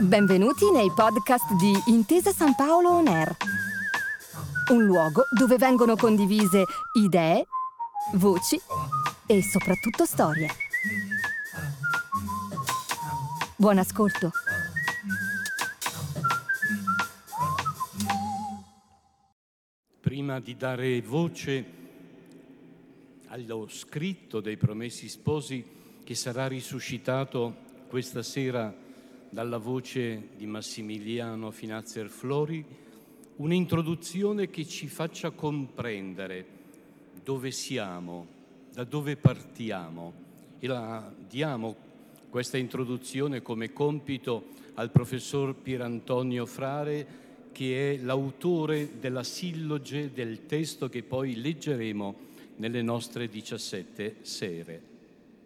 Benvenuti nei podcast di Intesa San Paolo On Air, un luogo dove vengono condivise idee, voci e soprattutto storie. Buon ascolto. Prima di dare voce allo scritto dei promessi sposi che sarà risuscitato questa sera dalla voce di Massimiliano Finazzer Flori, un'introduzione che ci faccia comprendere dove siamo, da dove partiamo e la diamo questa introduzione come compito al professor Pierantonio Frare che è l'autore della silloge del testo che poi leggeremo nelle nostre 17 sere.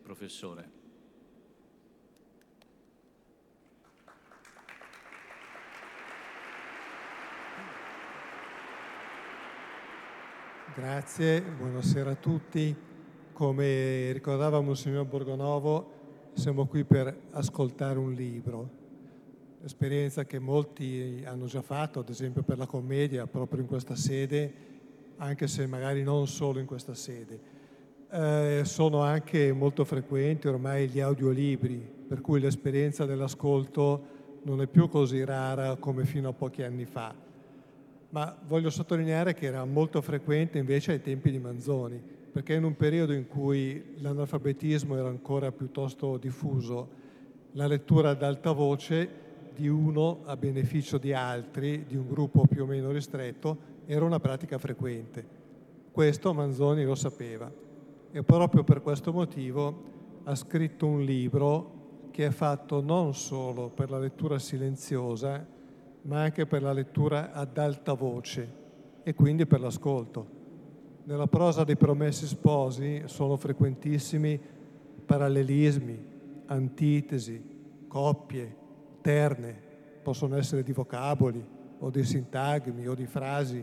Professore. Grazie, buonasera a tutti. Come ricordava Monsignor Borgonovo, siamo qui per ascoltare un libro, esperienza che molti hanno già fatto, ad esempio per la commedia, proprio in questa sede, anche se magari non solo in questa sede. Eh, sono anche molto frequenti ormai gli audiolibri, per cui l'esperienza dell'ascolto non è più così rara come fino a pochi anni fa ma voglio sottolineare che era molto frequente invece ai tempi di Manzoni, perché in un periodo in cui l'analfabetismo era ancora piuttosto diffuso, la lettura ad alta voce di uno a beneficio di altri, di un gruppo più o meno ristretto, era una pratica frequente. Questo Manzoni lo sapeva e proprio per questo motivo ha scritto un libro che è fatto non solo per la lettura silenziosa, ma anche per la lettura ad alta voce e quindi per l'ascolto. Nella prosa dei promessi sposi sono frequentissimi parallelismi, antitesi, coppie, terne, possono essere di vocaboli o di sintagmi o di frasi.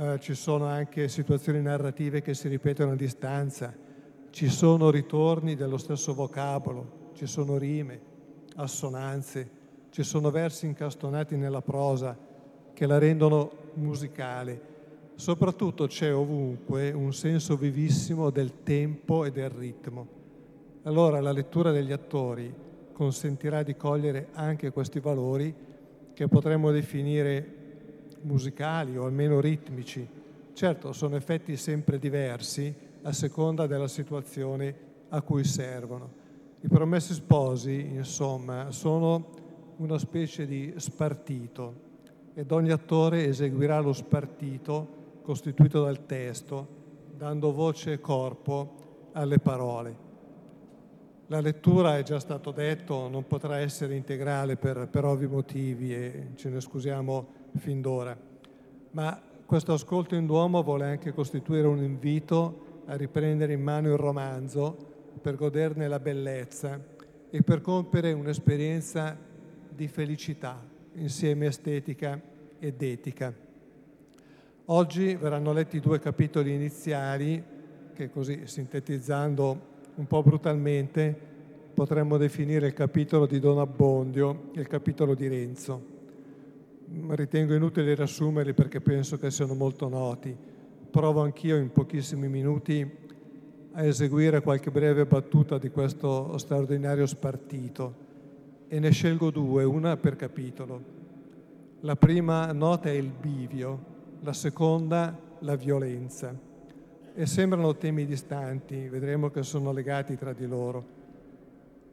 Eh, ci sono anche situazioni narrative che si ripetono a distanza, ci sono ritorni dello stesso vocabolo, ci sono rime, assonanze, ci sono versi incastonati nella prosa che la rendono musicale. Soprattutto c'è ovunque un senso vivissimo del tempo e del ritmo. Allora la lettura degli attori consentirà di cogliere anche questi valori che potremmo definire musicali o almeno ritmici. Certo, sono effetti sempre diversi a seconda della situazione a cui servono. I promessi sposi, insomma, sono una specie di spartito ed ogni attore eseguirà lo spartito costituito dal testo, dando voce e corpo alle parole. La lettura, è già stato detto, non potrà essere integrale per, per ovvi motivi e ce ne scusiamo fin d'ora, ma questo ascolto in Duomo vuole anche costituire un invito a riprendere in mano il romanzo per goderne la bellezza e per compiere un'esperienza di felicità insieme estetica ed etica. Oggi verranno letti due capitoli iniziali che così sintetizzando un po' brutalmente potremmo definire il capitolo di Don Abbondio e il capitolo di Renzo. Ritengo inutile riassumerli perché penso che siano molto noti. Provo anch'io in pochissimi minuti a eseguire qualche breve battuta di questo straordinario spartito e ne scelgo due, una per capitolo. La prima nota è il bivio, la seconda la violenza. E sembrano temi distanti, vedremo che sono legati tra di loro.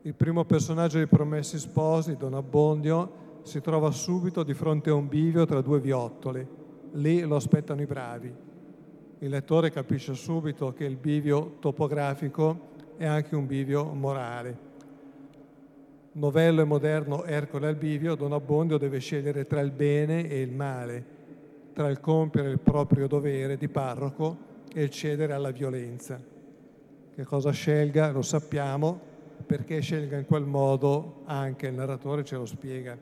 Il primo personaggio dei Promessi Sposi, Don Abbondio, si trova subito di fronte a un bivio tra due viottole. Lì lo aspettano i bravi. Il lettore capisce subito che il bivio topografico è anche un bivio morale novello e moderno Ercole al bivio, Don Abbondio deve scegliere tra il bene e il male, tra il compiere il proprio dovere di parroco e il cedere alla violenza. Che cosa scelga lo sappiamo, perché scelga in quel modo anche il narratore ce lo spiega.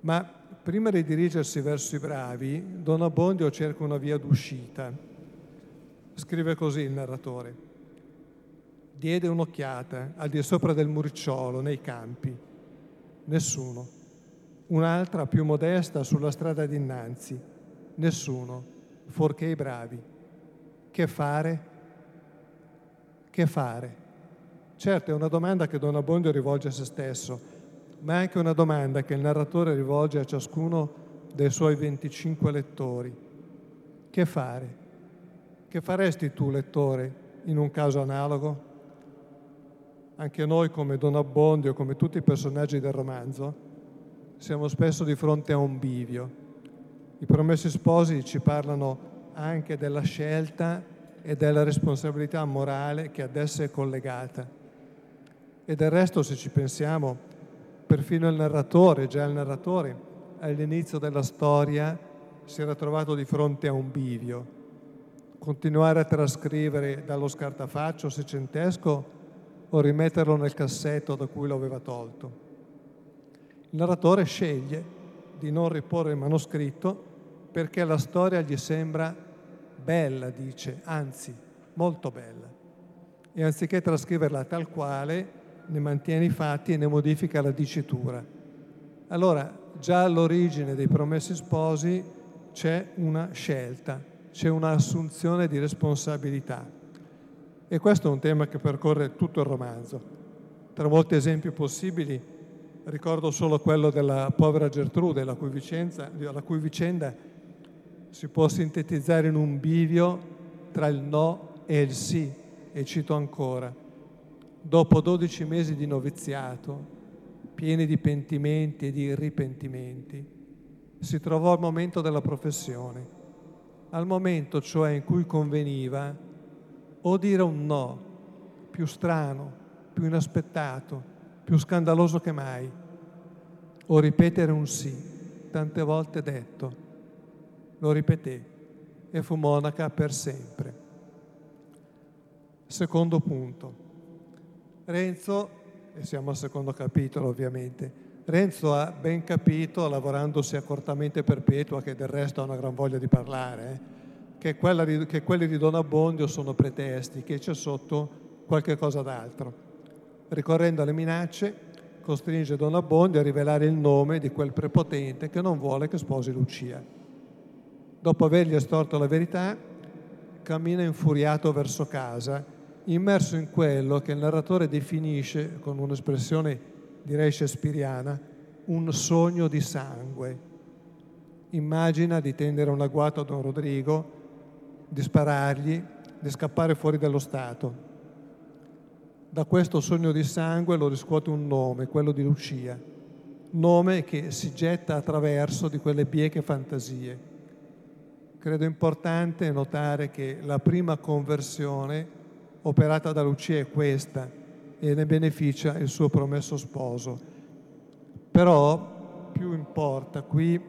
Ma prima di dirigersi verso i bravi, Don Abbondio cerca una via d'uscita. Scrive così il narratore. diede un'occhiata al di sopra del muricciolo nei campi. Nessuno. Un'altra più modesta sulla strada dinanzi. Nessuno, fuorché i bravi. Che fare? Che fare? Certo, è una domanda che Don Abbondio rivolge a se stesso, ma è anche una domanda che il narratore rivolge a ciascuno dei suoi 25 lettori. Che fare? Che faresti tu, lettore, in un caso analogo? Anche noi, come Don Abbondio, come tutti i personaggi del romanzo, siamo spesso di fronte a un bivio. I promessi sposi ci parlano anche della scelta e della responsabilità morale che ad essa è collegata. E del resto, se ci pensiamo, perfino il narratore, già il narratore, all'inizio della storia si era trovato di fronte a un bivio. Continuare a trascrivere dallo scartafaccio seicentesco o rimetterlo nel cassetto da cui lo aveva tolto. Il narratore sceglie di non riporre il manoscritto perché la storia gli sembra bella, dice, anzi molto bella. E anziché trascriverla tal quale, ne mantiene i fatti e ne modifica la dicitura. Allora, già all'origine dei promessi sposi c'è una scelta, c'è un'assunzione di responsabilità. E questo è un tema che percorre tutto il romanzo. Tra molti esempi possibili ricordo solo quello della povera Gertrude, la cui, vicenza, la cui vicenda si può sintetizzare in un bivio tra il no e il sì, e cito ancora. Dopo 12 mesi di noviziato, pieni di pentimenti e di ripentimenti, si trovò al momento della professione, al momento cioè in cui conveniva o dire un no più strano, più inaspettato, più scandaloso che mai, o ripetere un sì, tante volte detto. Lo ripeté e fu monaca per sempre. Secondo punto. Renzo, e siamo al secondo capitolo ovviamente, Renzo ha ben capito, lavorandosi accortamente perpetua, che del resto ha una gran voglia di parlare, eh, che, di, che quelli di Don Abbondio sono pretesti, che c'è sotto qualche cosa d'altro. Ricorrendo alle minacce, costringe Don Abbondio a rivelare il nome di quel prepotente che non vuole che sposi Lucia. Dopo avergli estorto la verità, cammina infuriato verso casa, immerso in quello che il narratore definisce, con un'espressione direi shakespeariana, un sogno di sangue. Immagina di tendere un agguato a Don Rodrigo di sparargli, di scappare fuori dallo Stato. Da questo sogno di sangue lo riscuote un nome, quello di Lucia, nome che si getta attraverso di quelle bieche fantasie. Credo importante notare che la prima conversione operata da Lucia è questa e ne beneficia il suo promesso sposo. Però più importa qui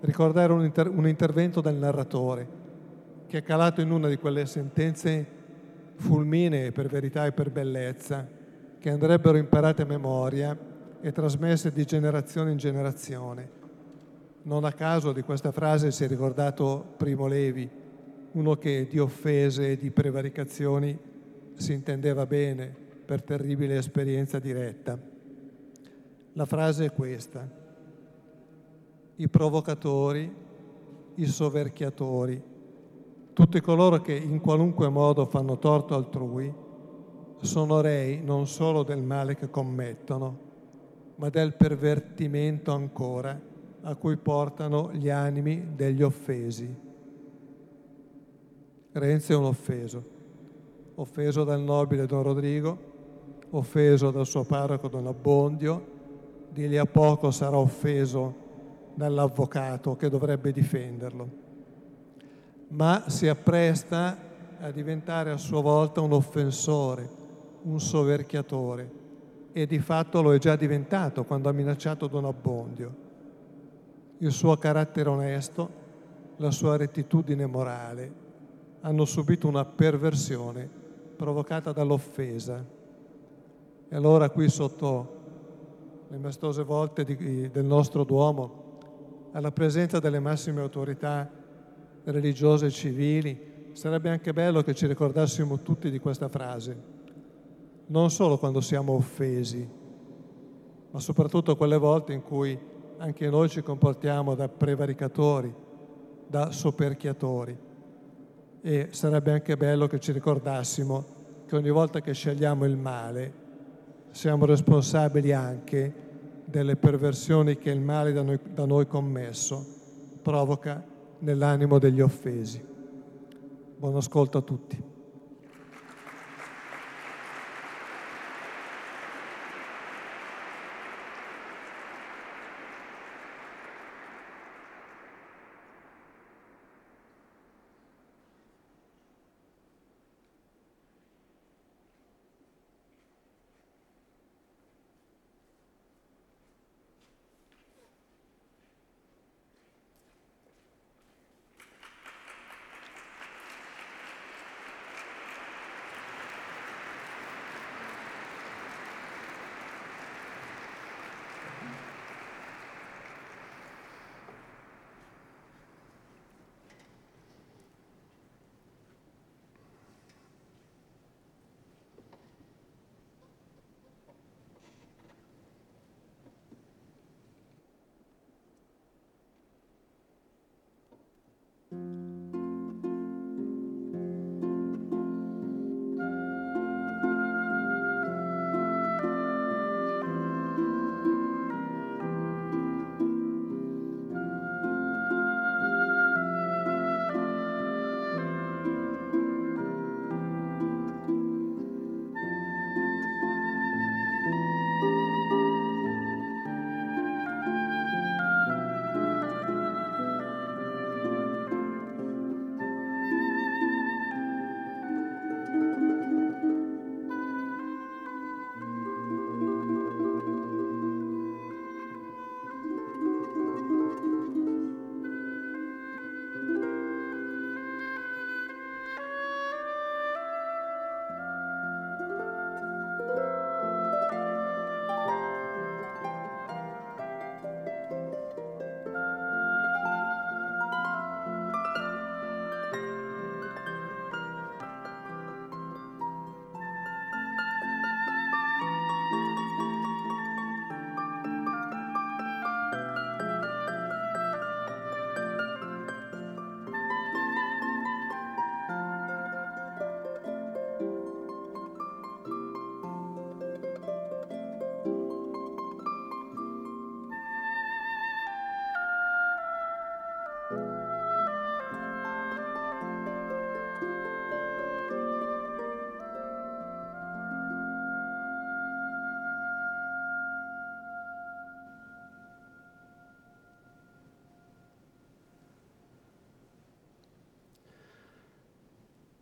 ricordare un, inter- un intervento del narratore che è calato in una di quelle sentenze fulminee per verità e per bellezza, che andrebbero imparate a memoria e trasmesse di generazione in generazione. Non a caso di questa frase si è ricordato Primo Levi, uno che di offese e di prevaricazioni si intendeva bene per terribile esperienza diretta. La frase è questa. I provocatori, i soverchiatori, tutti coloro che in qualunque modo fanno torto altrui sono rei non solo del male che commettono, ma del pervertimento ancora a cui portano gli animi degli offesi. Renzi è un offeso, offeso dal nobile Don Rodrigo, offeso dal suo parroco Don Abbondio, di lì a poco sarà offeso dall'avvocato che dovrebbe difenderlo ma si appresta a diventare a sua volta un offensore, un soverchiatore e di fatto lo è già diventato quando ha minacciato Don Abbondio. Il suo carattere onesto, la sua rettitudine morale hanno subito una perversione provocata dall'offesa. E allora qui sotto le mastose volte di, del nostro Duomo, alla presenza delle massime autorità religiose e civili, sarebbe anche bello che ci ricordassimo tutti di questa frase. non solo quando siamo offesi, ma soprattutto quelle volte in cui anche noi ci comportiamo da prevaricatori, da soperchiatori. E sarebbe anche bello che ci ricordassimo che ogni volta che scegliamo il male siamo responsabili anche delle perversioni che il male da noi, da noi commesso provoca nell'animo degli offesi. Buon ascolto a tutti.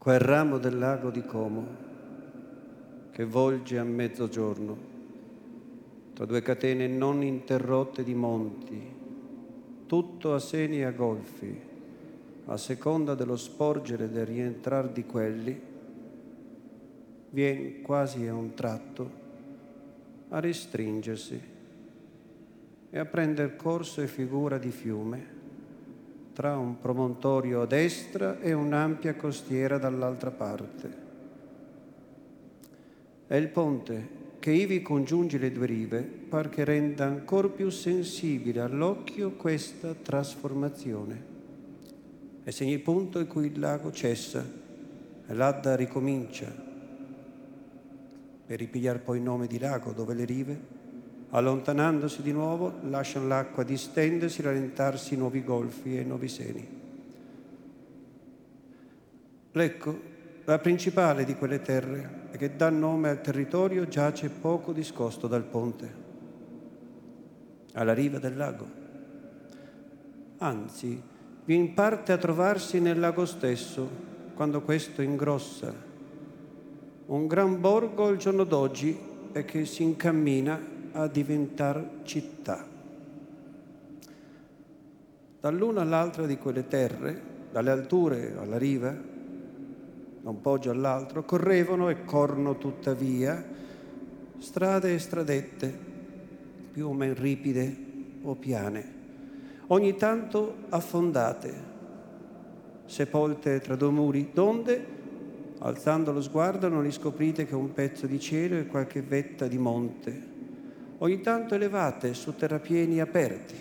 Quel ramo del lago di Como che volge a mezzogiorno tra due catene non interrotte di monti, tutto a seni e a golfi, a seconda dello sporgere e del rientrar di quelli, viene quasi a un tratto a restringersi e a prendere corso e figura di fiume tra un promontorio a destra e un'ampia costiera dall'altra parte. È il ponte che ivi congiunge le due rive par che renda ancora più sensibile all'occhio questa trasformazione. E segna il punto in cui il lago cessa e l'Adda ricomincia per ripigliare poi il nome di lago dove le rive allontanandosi di nuovo, lasciano l'acqua distendersi, rallentarsi nuovi golfi e nuovi seni. Lecco, la principale di quelle terre che dà nome al territorio giace poco discosto dal ponte, alla riva del lago. Anzi, vi in parte a trovarsi nel lago stesso, quando questo ingrossa. Un gran borgo il giorno d'oggi e che si incammina a diventare città. Dall'una all'altra di quelle terre, dalle alture alla riva, da un poggio all'altro, correvano e corrono tuttavia strade e stradette, più o meno ripide o piane, ogni tanto affondate, sepolte tra due muri, donde Alzando lo sguardo non riscoprite che un pezzo di cielo e qualche vetta di monte, ogni tanto elevate su terrapieni aperti.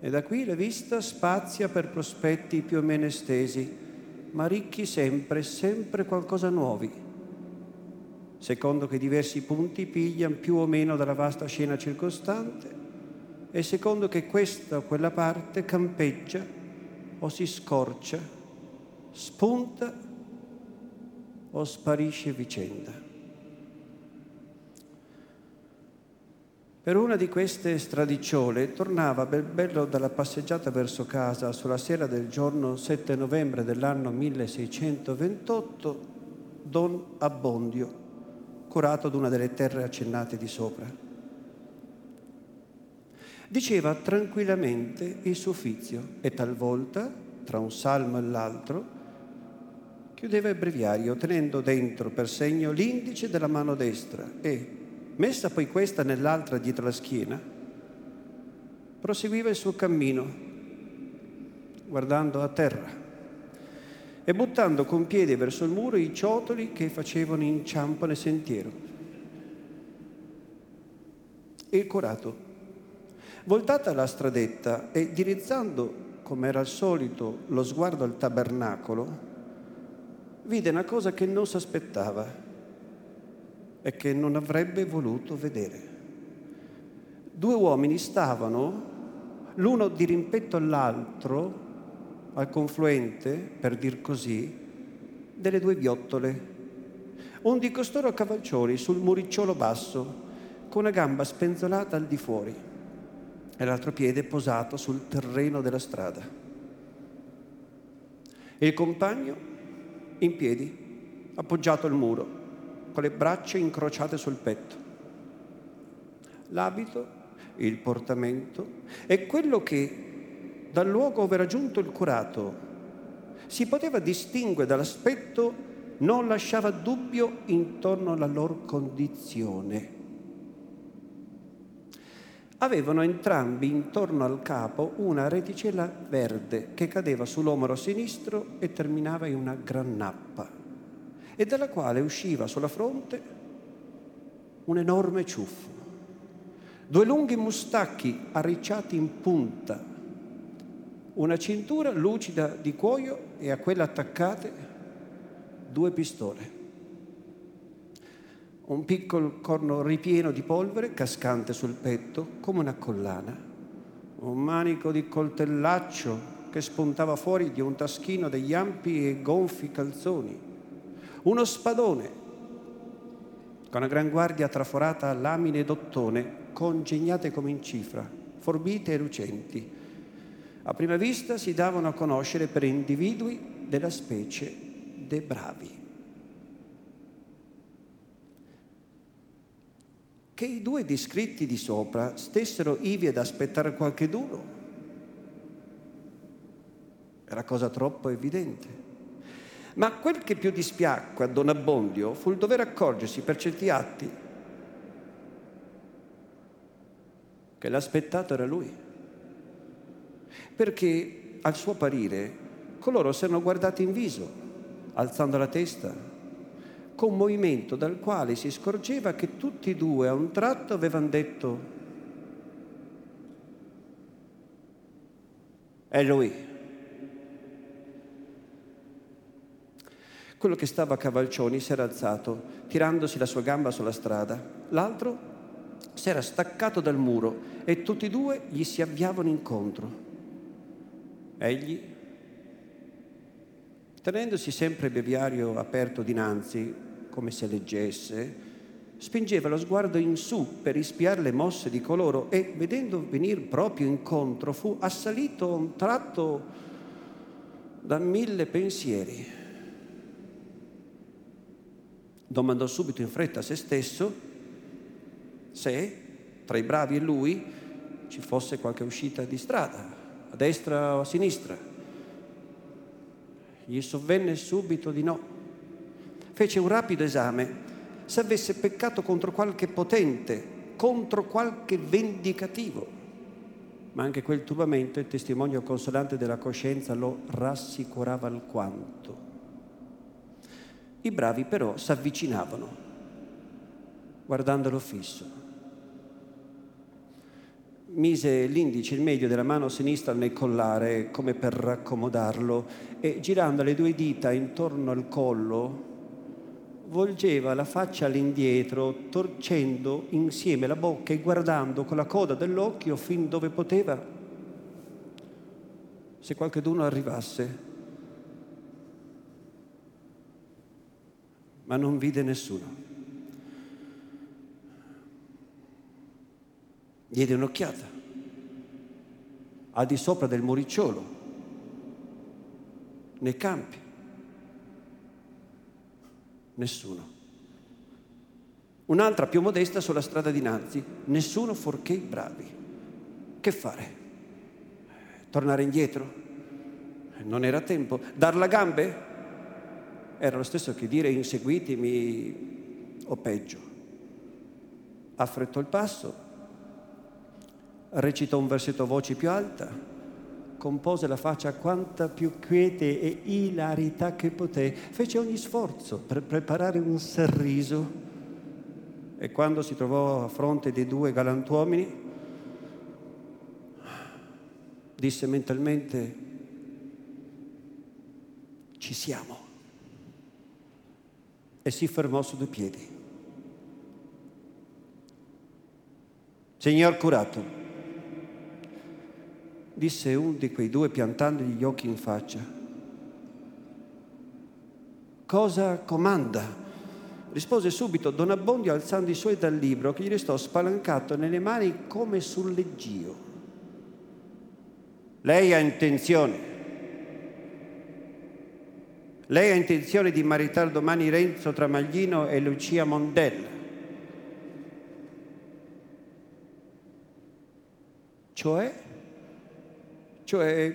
E da qui la vista spazia per prospetti più o meno estesi, ma ricchi sempre, sempre qualcosa nuovi, secondo che diversi punti pigliano più o meno dalla vasta scena circostante e secondo che questa o quella parte campeggia o si scorcia, spunta o sparisce vicenda. Per una di queste stradicciole tornava bel bello dalla passeggiata verso casa sulla sera del giorno 7 novembre dell'anno 1628 Don Abbondio, curato ad una delle terre accennate di sopra. Diceva tranquillamente il suo uffizio e talvolta, tra un salmo e l'altro, chiudeva il breviario tenendo dentro per segno l'indice della mano destra e, messa poi questa nell'altra dietro la schiena, proseguiva il suo cammino, guardando a terra e buttando con piedi verso il muro i ciotoli che facevano inciampo nel sentiero. E il curato, voltata la stradetta e dirizzando, come era al solito, lo sguardo al tabernacolo, vide una cosa che non si aspettava e che non avrebbe voluto vedere. Due uomini stavano, l'uno di rimpetto all'altro, al confluente, per dir così, delle due viottole. Un di costoro a cavalcioni sul muricciolo basso, con una gamba spenzolata al di fuori e l'altro piede posato sul terreno della strada. Il compagno in piedi, appoggiato al muro, con le braccia incrociate sul petto. L'abito, il portamento è quello che dal luogo dove era giunto il curato si poteva distinguere dall'aspetto non lasciava dubbio intorno alla loro condizione avevano entrambi intorno al capo una reticella verde che cadeva sull'omero sinistro e terminava in una gran nappa e dalla quale usciva sulla fronte un enorme ciuffo, due lunghi mustacchi arricciati in punta, una cintura lucida di cuoio e a quella attaccate due pistole. Un piccolo corno ripieno di polvere cascante sul petto come una collana, un manico di coltellaccio che spuntava fuori di un taschino degli ampi e gonfi calzoni, uno spadone con una gran guardia traforata a lamine d'ottone congegnate come in cifra, forbite e lucenti. A prima vista si davano a conoscere per individui della specie dei bravi. che i due descritti di sopra stessero ivi ad aspettare qualcheduno. Era cosa troppo evidente. Ma quel che più dispiacque a Don Abbondio fu il dover accorgersi per certi atti che l'aspettato era lui. Perché, al suo parere, coloro si erano guardati in viso, alzando la testa, con un movimento dal quale si scorgeva che tutti e due a un tratto avevano detto è lui. Quello che stava a cavalcioni si era alzato, tirandosi la sua gamba sulla strada. L'altro si era staccato dal muro e tutti e due gli si avviavano incontro. Egli, tenendosi sempre il beviario aperto dinanzi, come se leggesse, spingeva lo sguardo in su per ispiare le mosse di coloro e, vedendo venire proprio incontro, fu assalito a un tratto da mille pensieri. Domandò subito in fretta a se stesso se tra i bravi e lui ci fosse qualche uscita di strada, a destra o a sinistra. Gli sovvenne subito di no fece un rapido esame se avesse peccato contro qualche potente, contro qualche vendicativo. Ma anche quel turbamento, il testimonio consolante della coscienza, lo rassicurava alquanto. I bravi però si avvicinavano, guardandolo fisso. Mise l'indice, il medio della mano sinistra nel collare come per raccomodarlo e girando le due dita intorno al collo volgeva la faccia all'indietro, torcendo insieme la bocca e guardando con la coda dell'occhio fin dove poteva. Se qualcuno arrivasse, ma non vide nessuno. Diede un'occhiata al di sopra del muricciolo, nei campi. Nessuno. Un'altra più modesta sulla strada dinanzi, nessuno fuorché i bravi. Che fare? Tornare indietro? Non era tempo. Dar la gambe? Era lo stesso che dire inseguitemi o peggio. Affrettò il passo, recitò un versetto a voce più alta, compose la faccia quanta più quiete e ilarità che poté, fece ogni sforzo per preparare un sorriso e quando si trovò a fronte dei due galantuomini disse mentalmente ci siamo e si fermò su due piedi. Signor curato, disse uno di quei due piantandogli gli occhi in faccia, cosa comanda? Rispose subito Don Abbondio alzando i suoi dal libro che gli restò spalancato nelle mani come sul leggio. Lei ha intenzione lei ha intenzione di maritare domani Renzo Tramaglino e Lucia Mondella. Cioè? Cioè,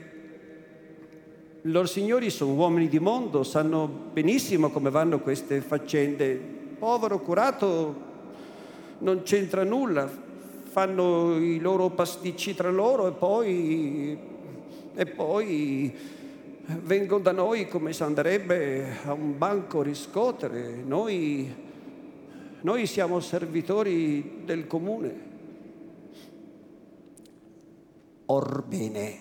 loro signori sono uomini di mondo, sanno benissimo come vanno queste faccende. Povero curato non c'entra nulla, fanno i loro pasticci tra loro e poi, e poi vengono da noi come se andrebbe a un banco riscuotere. Noi, noi siamo servitori del comune. Orbene,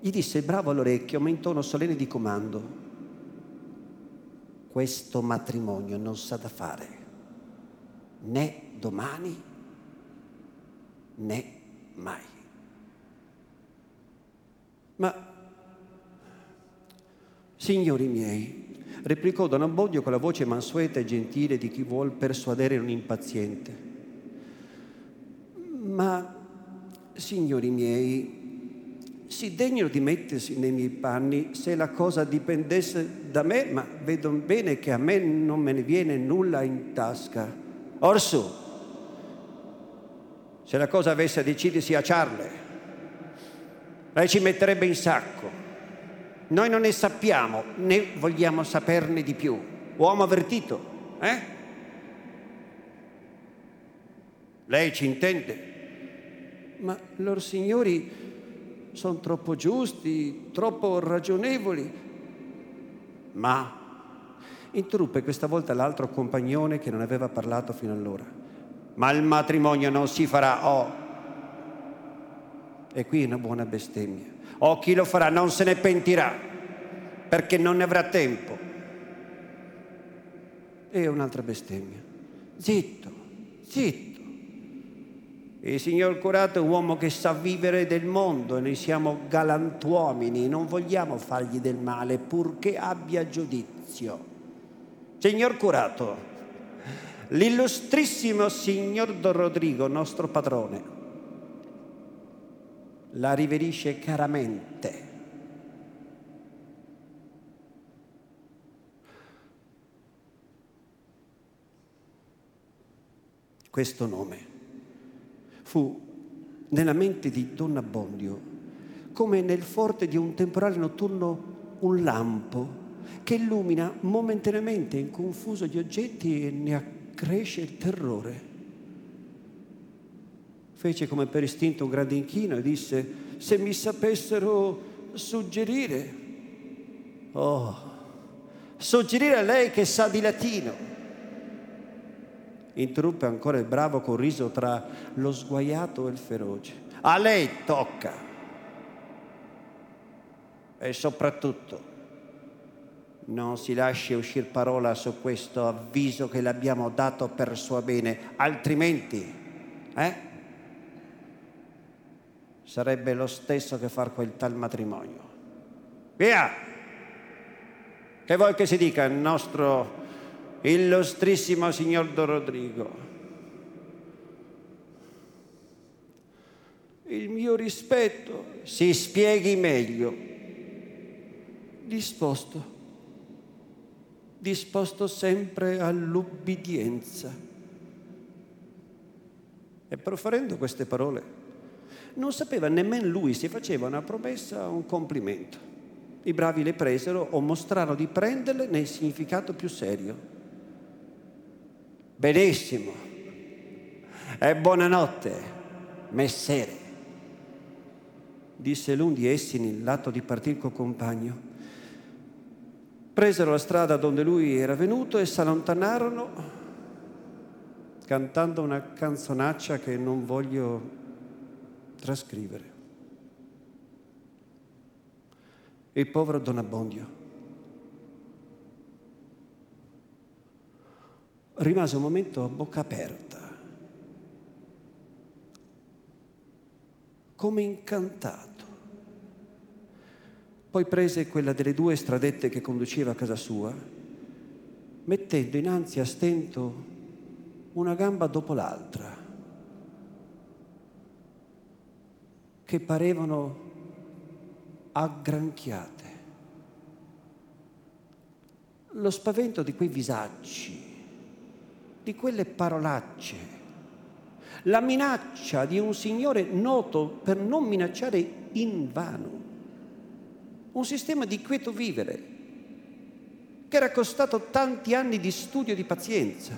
gli disse bravo all'orecchio, ma in tono solenne di comando. Questo matrimonio non sa da fare, né domani né mai. Ma Signori miei, replicò Don Abbondio con la voce mansueta e gentile di chi vuol persuadere un impaziente. Ma, signori miei, si degnano di mettersi nei miei panni se la cosa dipendesse da me, ma vedo bene che a me non me ne viene nulla in tasca. Orsù, se la cosa avesse a decidersi a Charle, lei ci metterebbe in sacco noi non ne sappiamo, né vogliamo saperne di più. Uomo avvertito, eh? Lei ci intende? Ma loro signori sono troppo giusti, troppo ragionevoli. Ma interruppe questa volta l'altro compagnone che non aveva parlato fino allora. Ma il matrimonio non si farà, oh. E qui è una buona bestemmia o chi lo farà non se ne pentirà perché non ne avrà tempo. E un'altra bestemmia. Zitto, zitto. Il signor curato è un uomo che sa vivere del mondo, noi siamo galantuomini, non vogliamo fargli del male purché abbia giudizio. Signor curato, l'illustrissimo signor Don Rodrigo, nostro padrone, la riverisce chiaramente. Questo nome fu nella mente di Don Abbondio come nel forte di un temporale notturno un lampo che illumina momentaneamente in confuso gli oggetti e ne accresce il terrore fece come per istinto un grande inchino e disse, se mi sapessero suggerire, oh, suggerire a lei che sa di latino. Interruppe ancora il bravo col riso tra lo sguaiato e il feroce. A lei tocca. E soprattutto non si lasci uscire parola su questo avviso che le abbiamo dato per suo bene, altrimenti, eh? Sarebbe lo stesso che far quel tal matrimonio. Via! Che vuoi che si dica il nostro illustrissimo signor Don Rodrigo? Il mio rispetto si spieghi meglio. Disposto disposto sempre all'ubbidienza. E proferendo queste parole, non sapeva nemmeno lui se faceva una promessa o un complimento. I bravi le presero o mostrarono di prenderle nel significato più serio. Benissimo. E buonanotte, messere, disse l'un di essi nell'atto di partir col compagno presero la strada dove lui era venuto e si allontanarono cantando una canzonaccia che non voglio trascrivere. Il povero Don Abbondio rimase un momento a bocca aperta, come incantato. Poi prese quella delle due stradette che conduceva a casa sua, mettendo innanzi a stento una gamba dopo l'altra, che parevano aggranchiate. Lo spavento di quei visaggi, di quelle parolacce, la minaccia di un signore noto per non minacciare in vano un sistema di quieto vivere che era costato tanti anni di studio e di pazienza,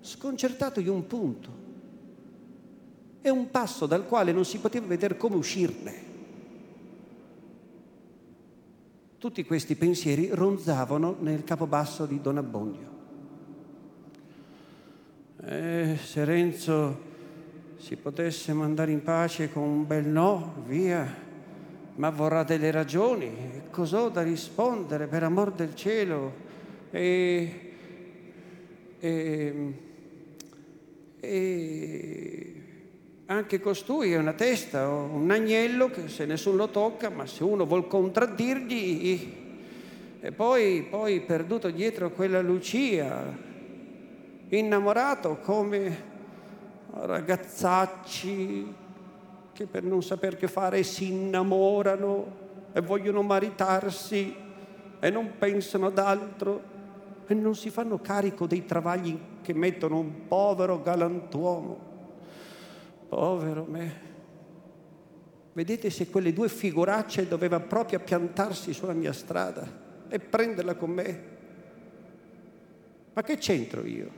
sconcertato di un punto. È un passo dal quale non si poteva vedere come uscirne. Tutti questi pensieri ronzavano nel capobasso di Don Abbondio. Eh, se Renzo si potesse mandare in pace con un bel no, via, ma vorrà delle ragioni. Cos'ho da rispondere per amor del cielo? E, e, e anche costui è una testa, un agnello che se nessuno lo tocca, ma se uno vuol contraddirgli, e poi, poi perduto dietro quella Lucia, innamorato come ragazzacci che per non saper che fare si innamorano e vogliono maritarsi e non pensano ad altro e non si fanno carico dei travagli che mettono un povero galantuomo. Povero me. Vedete se quelle due figuracce doveva proprio piantarsi sulla mia strada e prenderla con me. Ma che c'entro io?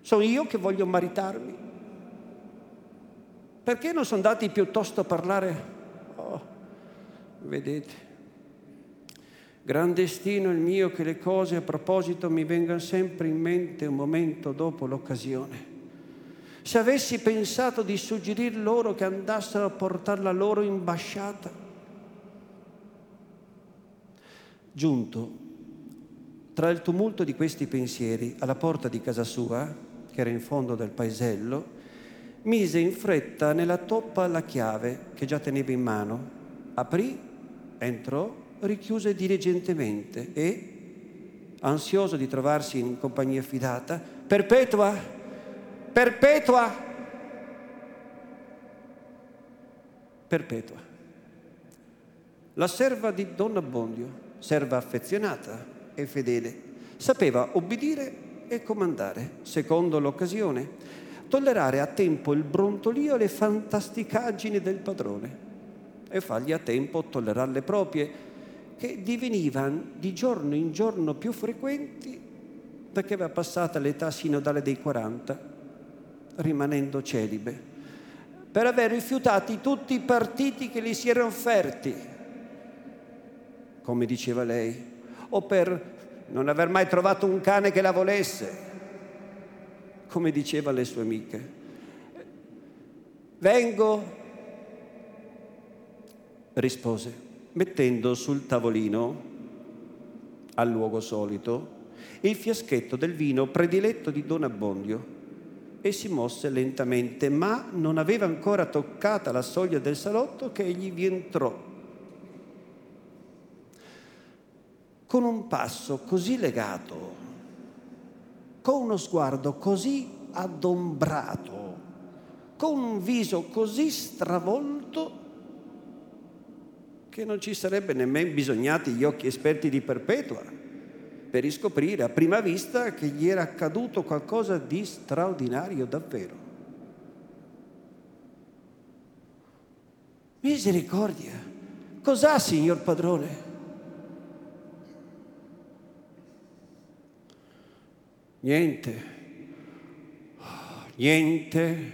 Sono io che voglio maritarmi. Perché non sono andati piuttosto a parlare? Oh, vedete, gran destino il mio che le cose a proposito mi vengano sempre in mente un momento dopo l'occasione. Se avessi pensato di suggerir loro che andassero a portare la loro imbasciata. Giunto tra il tumulto di questi pensieri alla porta di casa sua, che era in fondo del paesello, mise in fretta nella toppa la chiave che già teneva in mano, aprì, entrò, richiuse diligentemente e, ansioso di trovarsi in compagnia fidata, perpetua, perpetua, perpetua. La serva di Don Abbondio, serva affezionata e fedele, sapeva obbedire e comandare secondo l'occasione tollerare a tempo il brontolio e le fantasticaggini del padrone e fargli a tempo tollerare le proprie, che divenivano di giorno in giorno più frequenti perché aveva passata l'età sinodale dei 40, rimanendo celibe, per aver rifiutati tutti i partiti che gli si erano offerti. come diceva lei, o per non aver mai trovato un cane che la volesse, come diceva le sue amiche. Vengo, rispose, mettendo sul tavolino, al luogo solito, il fiaschetto del vino prediletto di Don Abbondio e si mosse lentamente, ma non aveva ancora toccata la soglia del salotto che egli vi entrò. Con un passo così legato, con uno sguardo così adombrato, con un viso così stravolto, che non ci sarebbe nemmeno bisognati gli occhi esperti di Perpetua per riscoprire a prima vista che gli era accaduto qualcosa di straordinario davvero. Misericordia, cos'ha signor padrone? Niente, niente,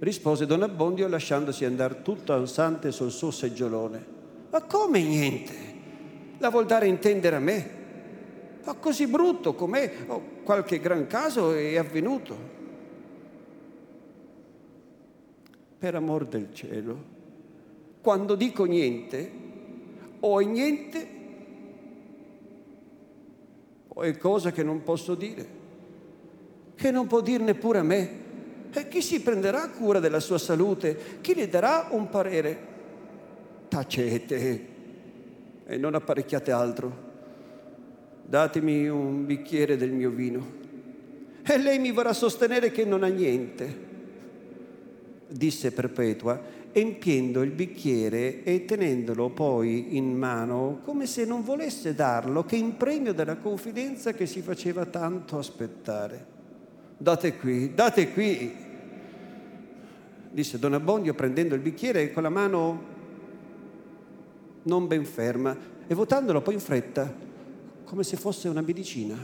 rispose Don Abbondio lasciandosi andare tutto ansante sul suo seggiolone. Ma come niente? La vuol dare a intendere a me. Ma così brutto com'è, oh, qualche gran caso è avvenuto. Per amor del cielo, quando dico niente, o è niente, o è cosa che non posso dire, che non può dir neppure a me. E chi si prenderà cura della sua salute? Chi le darà un parere? Tacete e non apparecchiate altro. Datemi un bicchiere del mio vino. E lei mi vorrà sostenere che non ha niente, disse Perpetua, empiendo il bicchiere e tenendolo poi in mano come se non volesse darlo che in premio della confidenza che si faceva tanto aspettare. Date qui, date qui, disse Don Abbondio prendendo il bicchiere con la mano non ben ferma, e vuotandolo poi in fretta, come se fosse una medicina.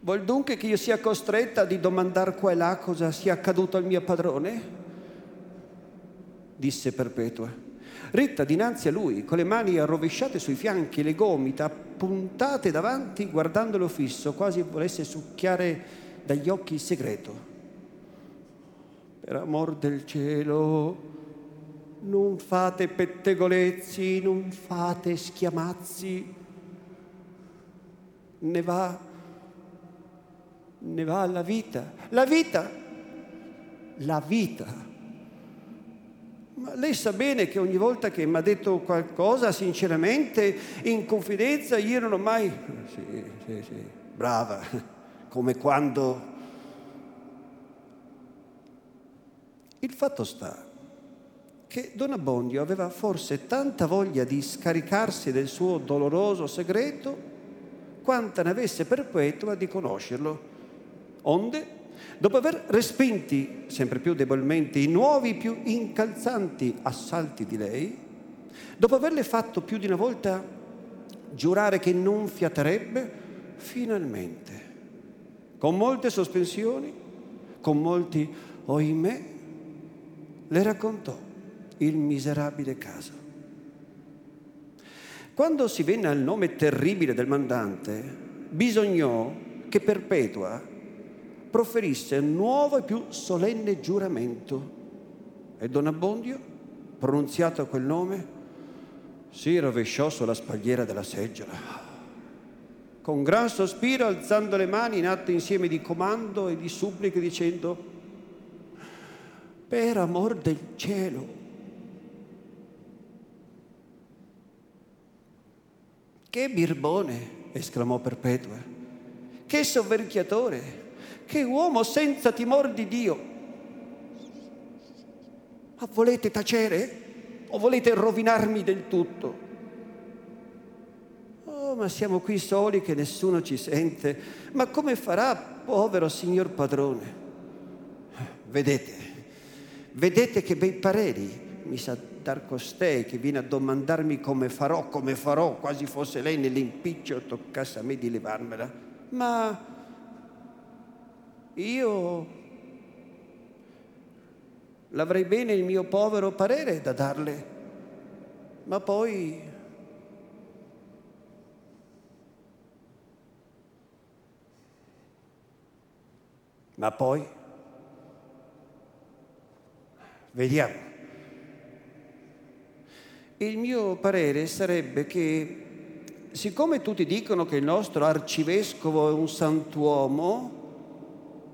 Vuol dunque che io sia costretta di domandare qua e là cosa sia accaduto al mio padrone? disse Perpetua. Ritta dinanzi a lui, con le mani arrovesciate sui fianchi le gomita puntate davanti, guardandolo fisso, quasi volesse succhiare dagli occhi il segreto. Per amor del cielo, non fate pettegolezzi, non fate schiamazzi, ne va, ne va la vita, la vita, la vita. Ma lei sa bene che ogni volta che mi ha detto qualcosa, sinceramente, in confidenza, io non ho mai... Sì, sì, sì, brava, come quando... Il fatto sta che Don Abbondio aveva forse tanta voglia di scaricarsi del suo doloroso segreto quanta ne avesse perpetua di conoscerlo. Onde, dopo aver respinti sempre più debolmente i nuovi, più incalzanti assalti di lei, dopo averle fatto più di una volta giurare che non fiaterebbe, finalmente, con molte sospensioni, con molti oimè, le raccontò il miserabile caso. Quando si venne al nome terribile del mandante, bisognò che Perpetua proferisse un nuovo e più solenne giuramento. E Don Abbondio, pronunziato quel nome, si rovesciò sulla spalliera della seggiola. Con gran sospiro, alzando le mani in atto insieme di comando e di suppliche, dicendo, per amor del cielo, Che birbone, esclamò Perpetua. Che soverchiatore, che uomo senza timor di Dio. Ma volete tacere o volete rovinarmi del tutto? Oh, ma siamo qui soli che nessuno ci sente. Ma come farà, povero signor padrone? Vedete, vedete che bei pareri mi sa dar costei che viene a domandarmi come farò, come farò, quasi fosse lei nell'impiccio toccasse a me di levarmela. Ma io l'avrei bene il mio povero parere da darle. Ma poi Ma poi vediamo. Il mio parere sarebbe che siccome tutti dicono che il nostro arcivescovo è un santuomo,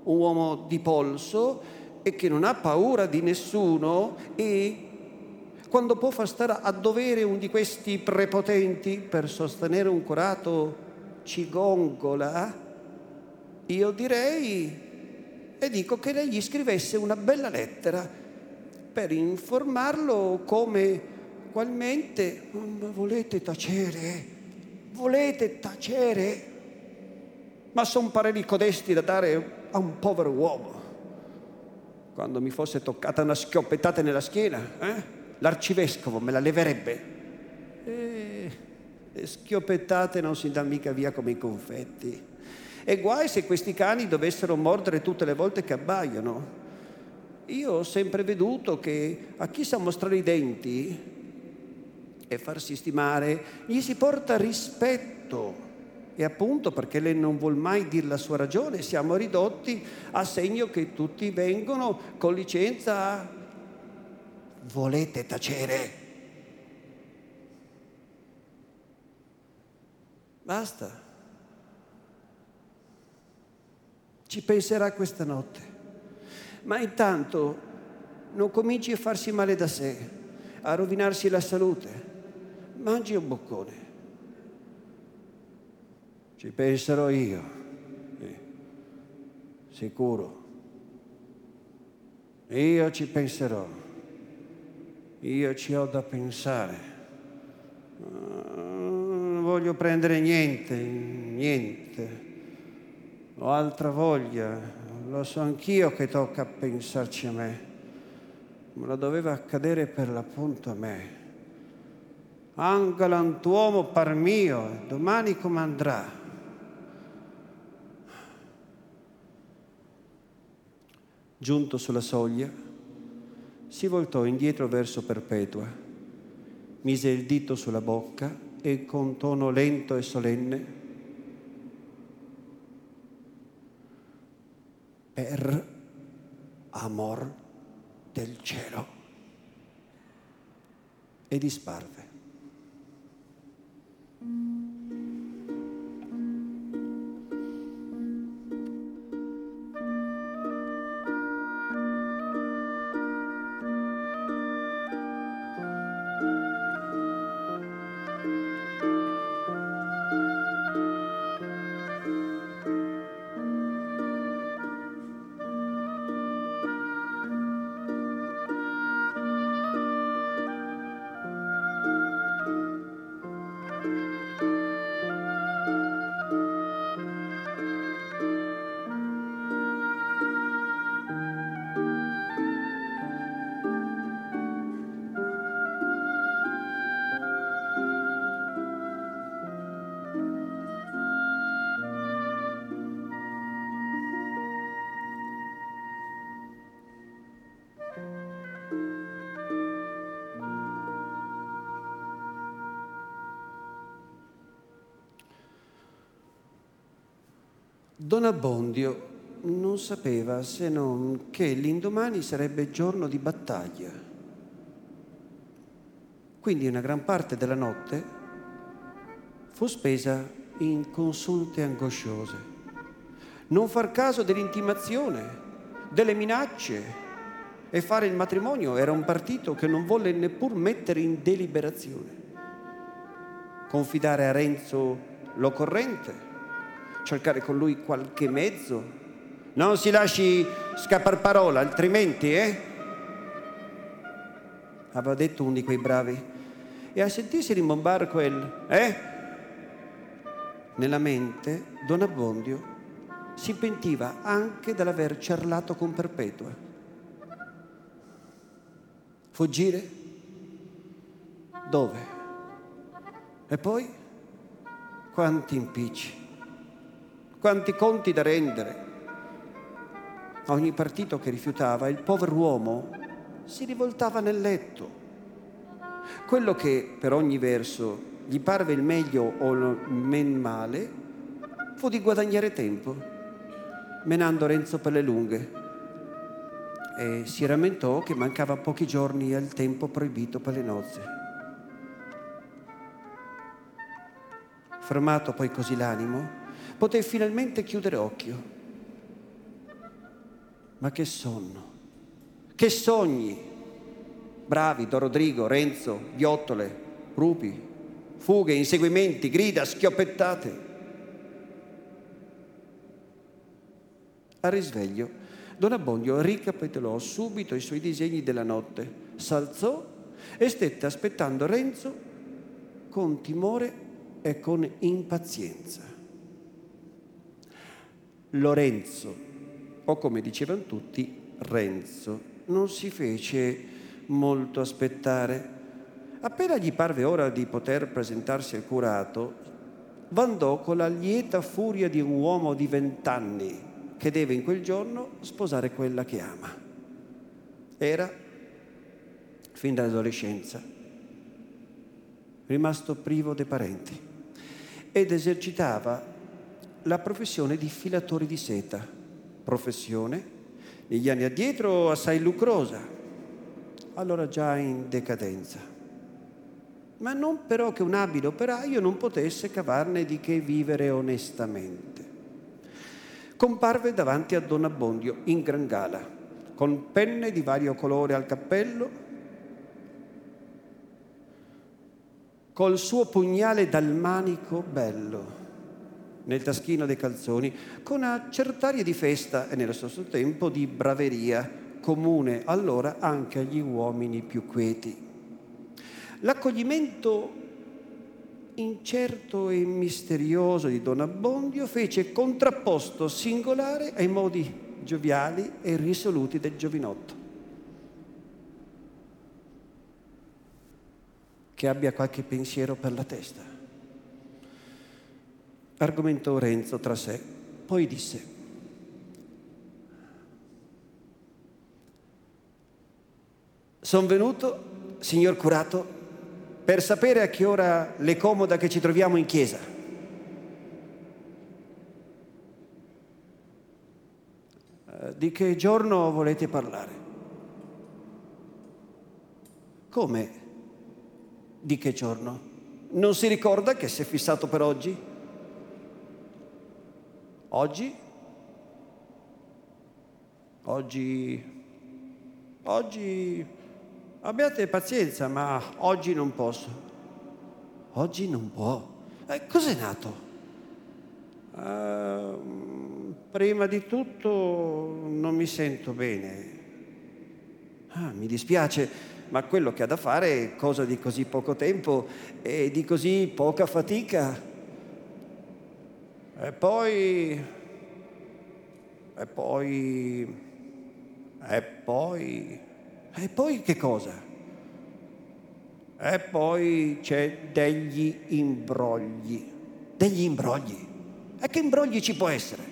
un uomo di polso e che non ha paura di nessuno e quando può far stare a dovere uno di questi prepotenti per sostenere un curato ci gongola, io direi e dico che lei gli scrivesse una bella lettera per informarlo come qualmente volete tacere, volete tacere, ma sono pareri codesti da dare a un povero uomo. Quando mi fosse toccata una schioppettata nella schiena, eh? l'arcivescovo me la leverebbe. E le schioppettate non si dà mica via come i confetti. E guai se questi cani dovessero mordere tutte le volte che abbaiono. Io ho sempre veduto che a chi sa mostrare i denti e farsi stimare, gli si porta rispetto. E appunto perché lei non vuol mai dire la sua ragione, siamo ridotti a segno che tutti vengono con licenza volete tacere. Basta. Ci penserà questa notte. Ma intanto non cominci a farsi male da sé, a rovinarsi la salute. Mangi un boccone. Ci penserò io. Sì. Sicuro. Io ci penserò. Io ci ho da pensare. Non voglio prendere niente, niente ho altra voglia, lo so anch'io che tocca pensarci a me, ma lo doveva accadere per l'appunto a me. Anche l'antuomo par mio, domani come andrà? Giunto sulla soglia, si voltò indietro verso Perpetua, mise il dito sulla bocca e con tono lento e solenne per amor del cielo e disparve. Mm. Don Abbondio non sapeva se non che l'indomani sarebbe giorno di battaglia. Quindi una gran parte della notte fu spesa in consulte angosciose. Non far caso dell'intimazione, delle minacce e fare il matrimonio era un partito che non volle neppur mettere in deliberazione. Confidare a Renzo l'occorrente cercare con lui qualche mezzo. Non si lasci scappare parola, altrimenti, eh? Aveva detto uno di quei bravi. E a sentirsi rimbombare quel, eh? Nella mente, Don Abbondio si pentiva anche dall'aver ciarlato con Perpetua. Fuggire? Dove? E poi? Quanti impicci quanti conti da rendere. A ogni partito che rifiutava, il povero uomo si rivoltava nel letto. Quello che per ogni verso gli parve il meglio o il men male fu di guadagnare tempo, menando Renzo per le lunghe. E si rammentò che mancava pochi giorni al tempo proibito per le nozze. Fermato poi così l'animo, poté finalmente chiudere occhio. Ma che sonno, che sogni! Bravi, Don Rodrigo, Renzo, Viottole, Rupi, fughe, inseguimenti, grida, schioppettate. Al risveglio, Don Abbondio ricapitolò subito i suoi disegni della notte, s'alzò e stette aspettando Renzo con timore e con impazienza. Lorenzo, o come dicevano tutti, Renzo, non si fece molto aspettare Appena gli parve ora di poter presentarsi al curato, vandò con la lieta furia di un uomo di vent'anni che deve in quel giorno sposare quella che ama. Era, fin dall'adolescenza, rimasto privo dei parenti ed esercitava la professione di filatore di seta, professione negli anni addietro assai lucrosa, allora già in decadenza ma non però che un abile operaio non potesse cavarne di che vivere onestamente. Comparve davanti a Don Abbondio in gran gala, con penne di vario colore al cappello, col suo pugnale dal manico bello nel taschino dei calzoni, con una certaria di festa e nello stesso tempo di braveria, comune allora anche agli uomini più quieti. L'accoglimento incerto e misterioso di Don Abbondio fece contrapposto singolare ai modi gioviali e risoluti del giovinotto. Che abbia qualche pensiero per la testa. Argomentò Renzo tra sé, poi disse, sono venuto, signor curato, per sapere a che ora le comoda che ci troviamo in chiesa. Eh, di che giorno volete parlare? Come? Di che giorno? Non si ricorda che si è fissato per oggi? Oggi? Oggi... Oggi abbiate pazienza, ma oggi non posso. Oggi non può. Eh, cos'è nato? Uh, prima di tutto non mi sento bene. Ah, mi dispiace, ma quello che ha da fare è cosa di così poco tempo e di così poca fatica. E poi... E poi... E poi... E poi che cosa? E poi c'è degli imbrogli. Degli imbrogli. E che imbrogli ci può essere?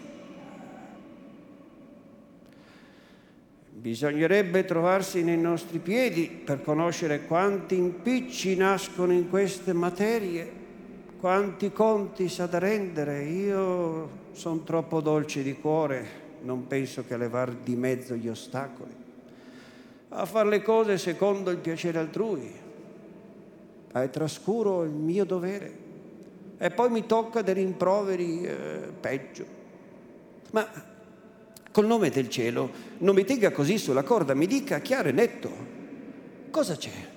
Bisognerebbe trovarsi nei nostri piedi per conoscere quanti impicci nascono in queste materie, quanti conti sa da rendere. Io sono troppo dolce di cuore, non penso che levar di mezzo gli ostacoli a fare le cose secondo il piacere altrui, e trascuro il mio dovere e poi mi tocca dei rimproveri eh, peggio. Ma col nome del cielo non mi tenga così sulla corda, mi dica chiaro e netto cosa c'è.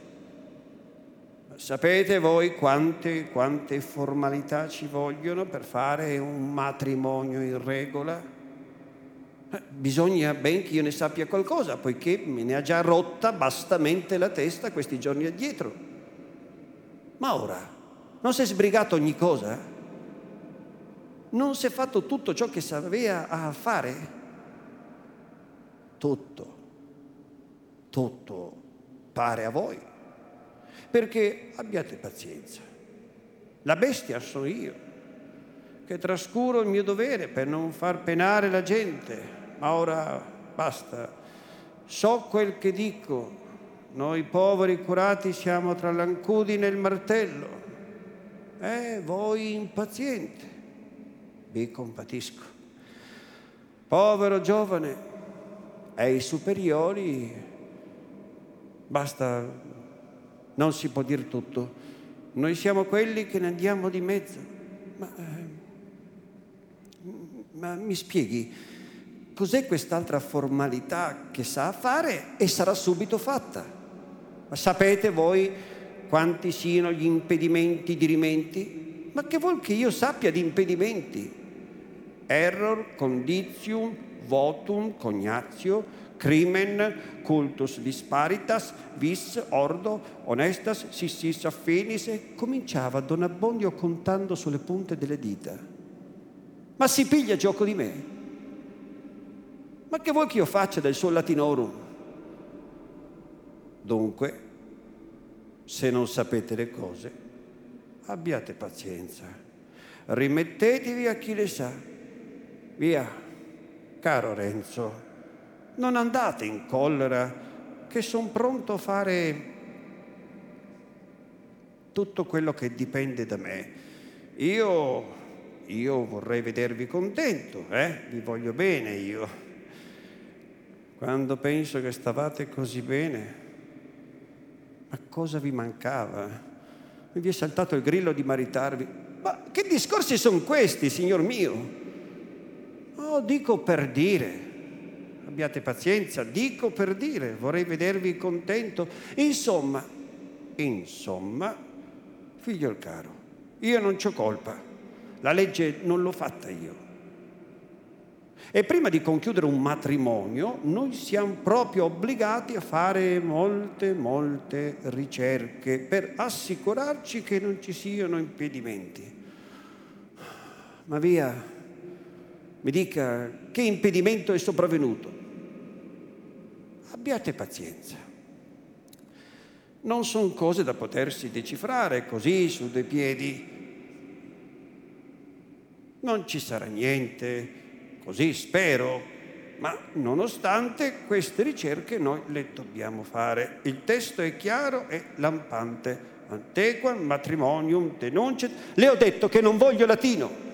Sapete voi quante, quante formalità ci vogliono per fare un matrimonio in regola? Bisogna ben che io ne sappia qualcosa, poiché me ne ha già rotta bastamente la testa questi giorni addietro. Ma ora, non si è sbrigato ogni cosa? Non si è fatto tutto ciò che sapeva a fare? Tutto, tutto pare a voi. Perché abbiate pazienza. La bestia sono io, che trascuro il mio dovere per non far penare la gente ma ora basta. So quel che dico, Noi poveri curati siamo tra l'ancudine e il martello. Eh, voi impaziente. Vi compatisco. Povero giovane, ai superiori basta, non si può dire tutto. Noi siamo quelli che ne andiamo di mezzo. Ma, eh, ma mi spieghi, cos'è quest'altra formalità che sa fare e sarà subito fatta? Ma sapete voi quanti siano gli impedimenti di rimenti? Ma che vuol che io sappia di impedimenti? Error, conditium, votum, cognatio, crimen, cultus disparitas, vis, ordo, honestas, sissis affinis, e cominciava Don Abbondio contando sulle punte delle dita. Ma si piglia gioco di me? Ma che vuoi che io faccia del suo latinorum? Dunque, se non sapete le cose, abbiate pazienza, rimettetevi a chi le sa. Via, caro Renzo, non andate in collera, che sono pronto a fare tutto quello che dipende da me. Io, io vorrei vedervi contento, eh? vi voglio bene io. Quando penso che stavate così bene, ma cosa vi mancava? Mi vi è saltato il grillo di maritarvi. Ma che discorsi sono questi, signor mio? Oh, dico per dire abbiate pazienza, dico per dire, vorrei vedervi contento. Insomma, insomma, figlio il caro, io non c'ho colpa, la legge non l'ho fatta io. E prima di conchiudere un matrimonio, noi siamo proprio obbligati a fare molte, molte ricerche per assicurarci che non ci siano impedimenti. Ma via, mi dica che impedimento è sopravvenuto abbiate pazienza. Non sono cose da potersi decifrare così su due piedi. Non ci sarà niente, così spero, ma nonostante queste ricerche noi le dobbiamo fare. Il testo è chiaro e lampante. Antequam matrimonium denuncet. Le ho detto che non voglio latino.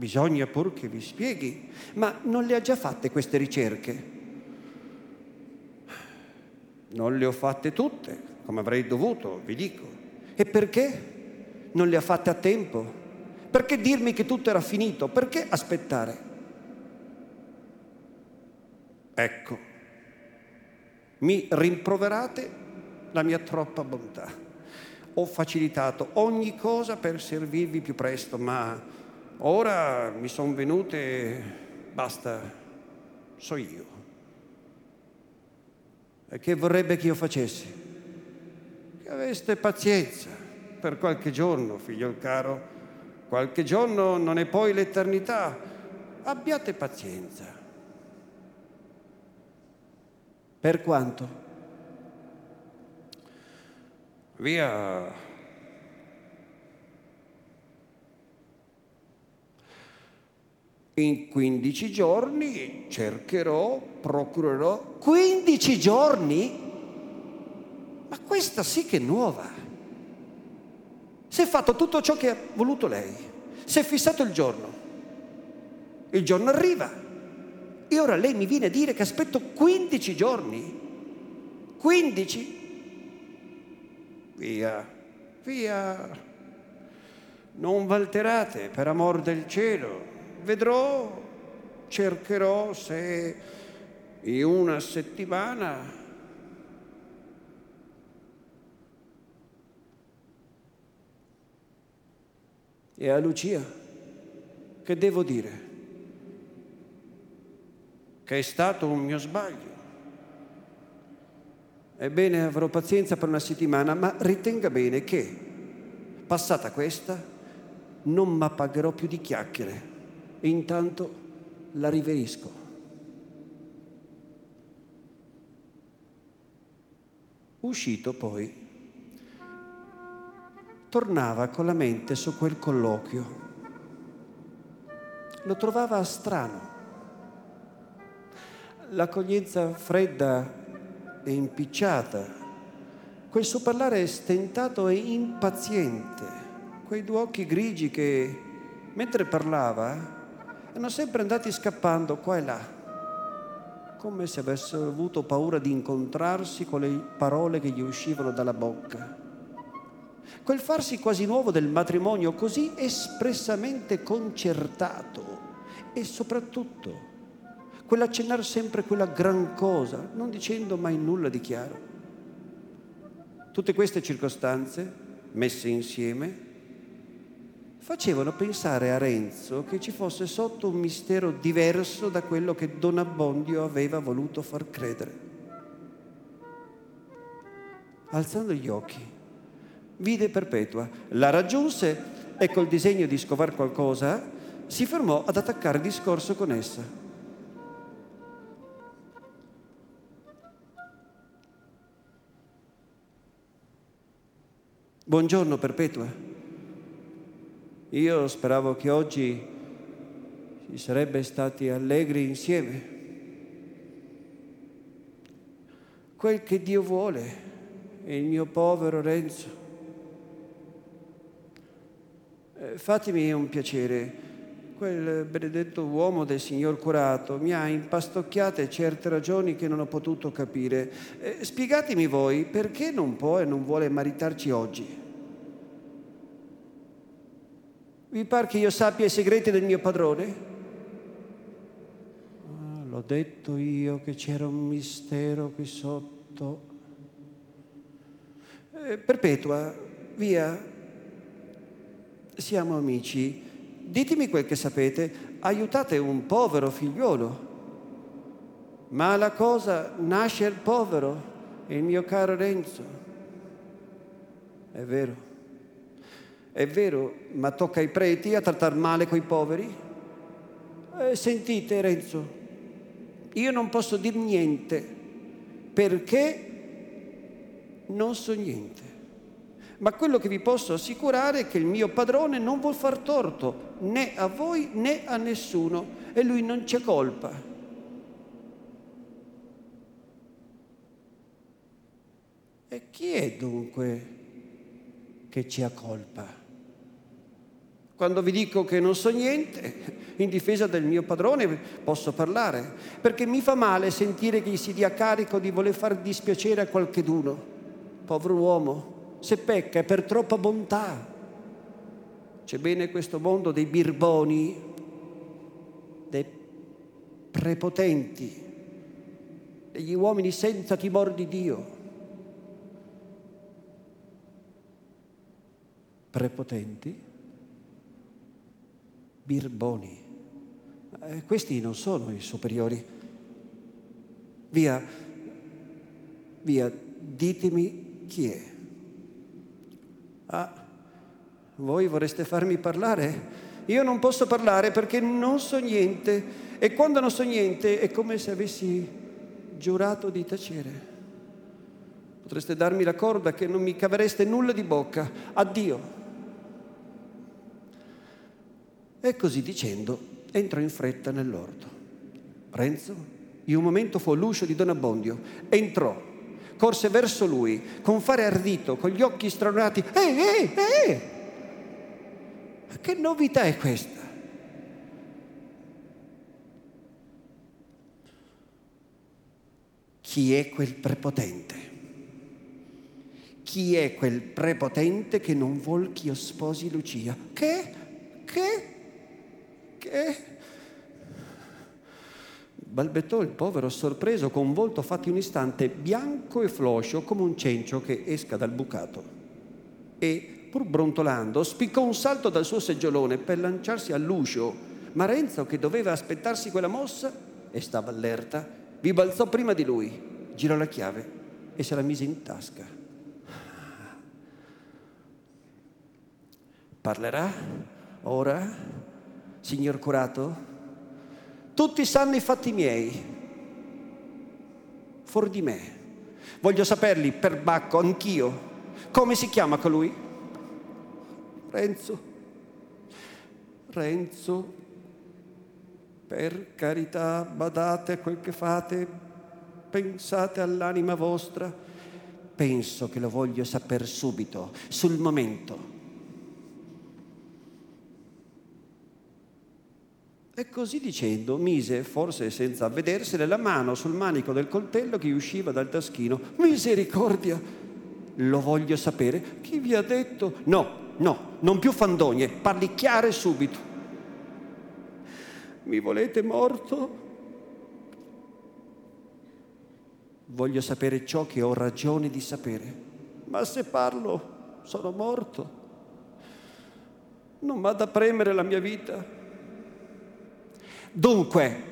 Bisogna pur che vi spieghi, ma non le ha già fatte queste ricerche? Non le ho fatte tutte, come avrei dovuto, vi dico. E perché non le ha fatte a tempo? Perché dirmi che tutto era finito? Perché aspettare? Ecco, mi rimproverate la mia troppa bontà. Ho facilitato ogni cosa per servirvi più presto, ma Ora mi sono venute, basta, so io. E che vorrebbe che io facessi? Che aveste pazienza per qualche giorno, figlio caro. Qualche giorno non è poi l'eternità. Abbiate pazienza. Per quanto? Via In 15 giorni cercherò, procurerò 15 giorni? Ma questa sì che è nuova. Si è fatto tutto ciò che ha voluto lei. Si è fissato il giorno. Il giorno arriva. E ora lei mi viene a dire che aspetto 15 giorni. 15? Via, via. Non valterate per amor del cielo vedrò, cercherò se in una settimana E a Lucia, che devo dire? Che è stato un mio sbaglio. Ebbene, avrò pazienza per una settimana, ma ritenga bene che, passata questa, non mi appagherò più di chiacchiere e intanto la riverisco. Uscito poi, tornava con la mente su quel colloquio. Lo trovava strano. l'accoglienza fredda e impicciata, quel suo parlare stentato e impaziente, quei due occhi grigi che, mentre parlava, erano sempre andati scappando qua e là, come se avessero avuto paura di incontrarsi con le parole che gli uscivano dalla bocca. Quel farsi quasi nuovo del matrimonio così espressamente concertato e soprattutto quell'accennare sempre quella gran cosa, non dicendo mai nulla di chiaro. Tutte queste circostanze, messe insieme, facevano pensare a Renzo che ci fosse sotto un mistero diverso da quello che Don Abbondio aveva voluto far credere. Alzando gli occhi, vide Perpetua, la raggiunse e col disegno di scovar qualcosa si fermò ad attaccare discorso con essa. Buongiorno Perpetua. Io speravo che oggi si sarebbe stati allegri insieme. Quel che Dio vuole è il mio povero Renzo. Eh, fatemi un piacere, quel benedetto uomo del signor curato mi ha impastocchiate certe ragioni che non ho potuto capire. Eh, spiegatemi voi perché non può e non vuole maritarci oggi. Vi par che io sappia i segreti del mio padrone? Ah, l'ho detto io che c'era un mistero qui sotto. Eh, perpetua, via. Siamo amici. Ditemi quel che sapete. Aiutate un povero figliolo. Ma la cosa nasce il povero, il mio caro Renzo. È vero. È vero, ma tocca ai preti a trattare male quei poveri? Eh, sentite Renzo, io non posso dire niente perché non so niente. Ma quello che vi posso assicurare è che il mio padrone non vuol far torto né a voi né a nessuno e lui non c'è colpa. E chi è dunque che ci ha colpa? Quando vi dico che non so niente, in difesa del mio padrone posso parlare, perché mi fa male sentire che si dia carico di voler far dispiacere a qualcheduno. Povero uomo, se pecca è per troppa bontà. C'è bene questo mondo dei birboni, dei prepotenti, degli uomini senza timore di Dio. Prepotenti? Birboni. Eh, questi non sono i superiori. Via, via, ditemi chi è. Ah, voi vorreste farmi parlare? Io non posso parlare perché non so niente e quando non so niente è come se avessi giurato di tacere. Potreste darmi la corda che non mi cavereste nulla di bocca. Addio. E così dicendo entrò in fretta nell'orto. Renzo, in un momento fu all'uscio di Don Abbondio, entrò, corse verso lui, con fare ardito, con gli occhi stranati. Ehi, ehi, ehi! Che novità è questa? Chi è quel prepotente? Chi è quel prepotente che non vuol che io sposi Lucia? Che? Che? Che? Balbettò il povero sorpreso con volto fatto in un istante bianco e floscio come un cencio che esca dal bucato. E, pur brontolando, spiccò un salto dal suo seggiolone per lanciarsi all'uscio, ma Renzo, che doveva aspettarsi quella mossa e stava allerta, vi balzò prima di lui, girò la chiave e se la mise in tasca. Parlerà ora? Signor curato? Tutti sanno i fatti miei, fuori di me. Voglio saperli per Bacco, anch'io. Come si chiama colui? Renzo. Renzo. Per carità, badate a quel che fate, pensate all'anima vostra. Penso che lo voglio sapere subito, sul momento. E così dicendo mise, forse senza avvedersene, la mano sul manico del coltello che usciva dal taschino. Misericordia! Lo voglio sapere. Chi vi ha detto? No, no, non più fandonie, parli chiaro e subito. Mi volete morto? Voglio sapere ciò che ho ragione di sapere. Ma se parlo, sono morto. Non m'ha da premere la mia vita. Dunque,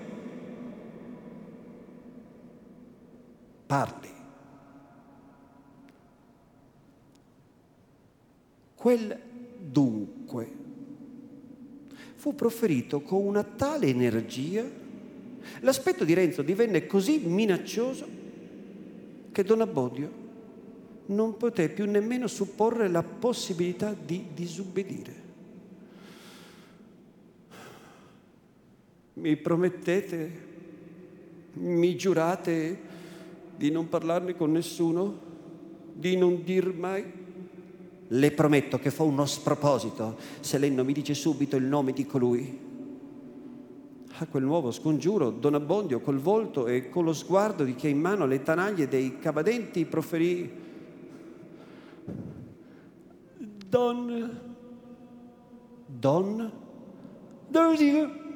parli. Quel dunque fu proferito con una tale energia, l'aspetto di Renzo divenne così minaccioso che Don Abbodio non poté più nemmeno supporre la possibilità di disubbidire. Mi promettete, mi giurate di non parlarne con nessuno, di non dir mai? Le prometto che fa uno sproposito se lei non mi dice subito il nome di colui. A quel nuovo scongiuro, Don Abbondio col volto e con lo sguardo di chi ha in mano le tanaglie dei cavadenti proferì Don... Don... Dove dico?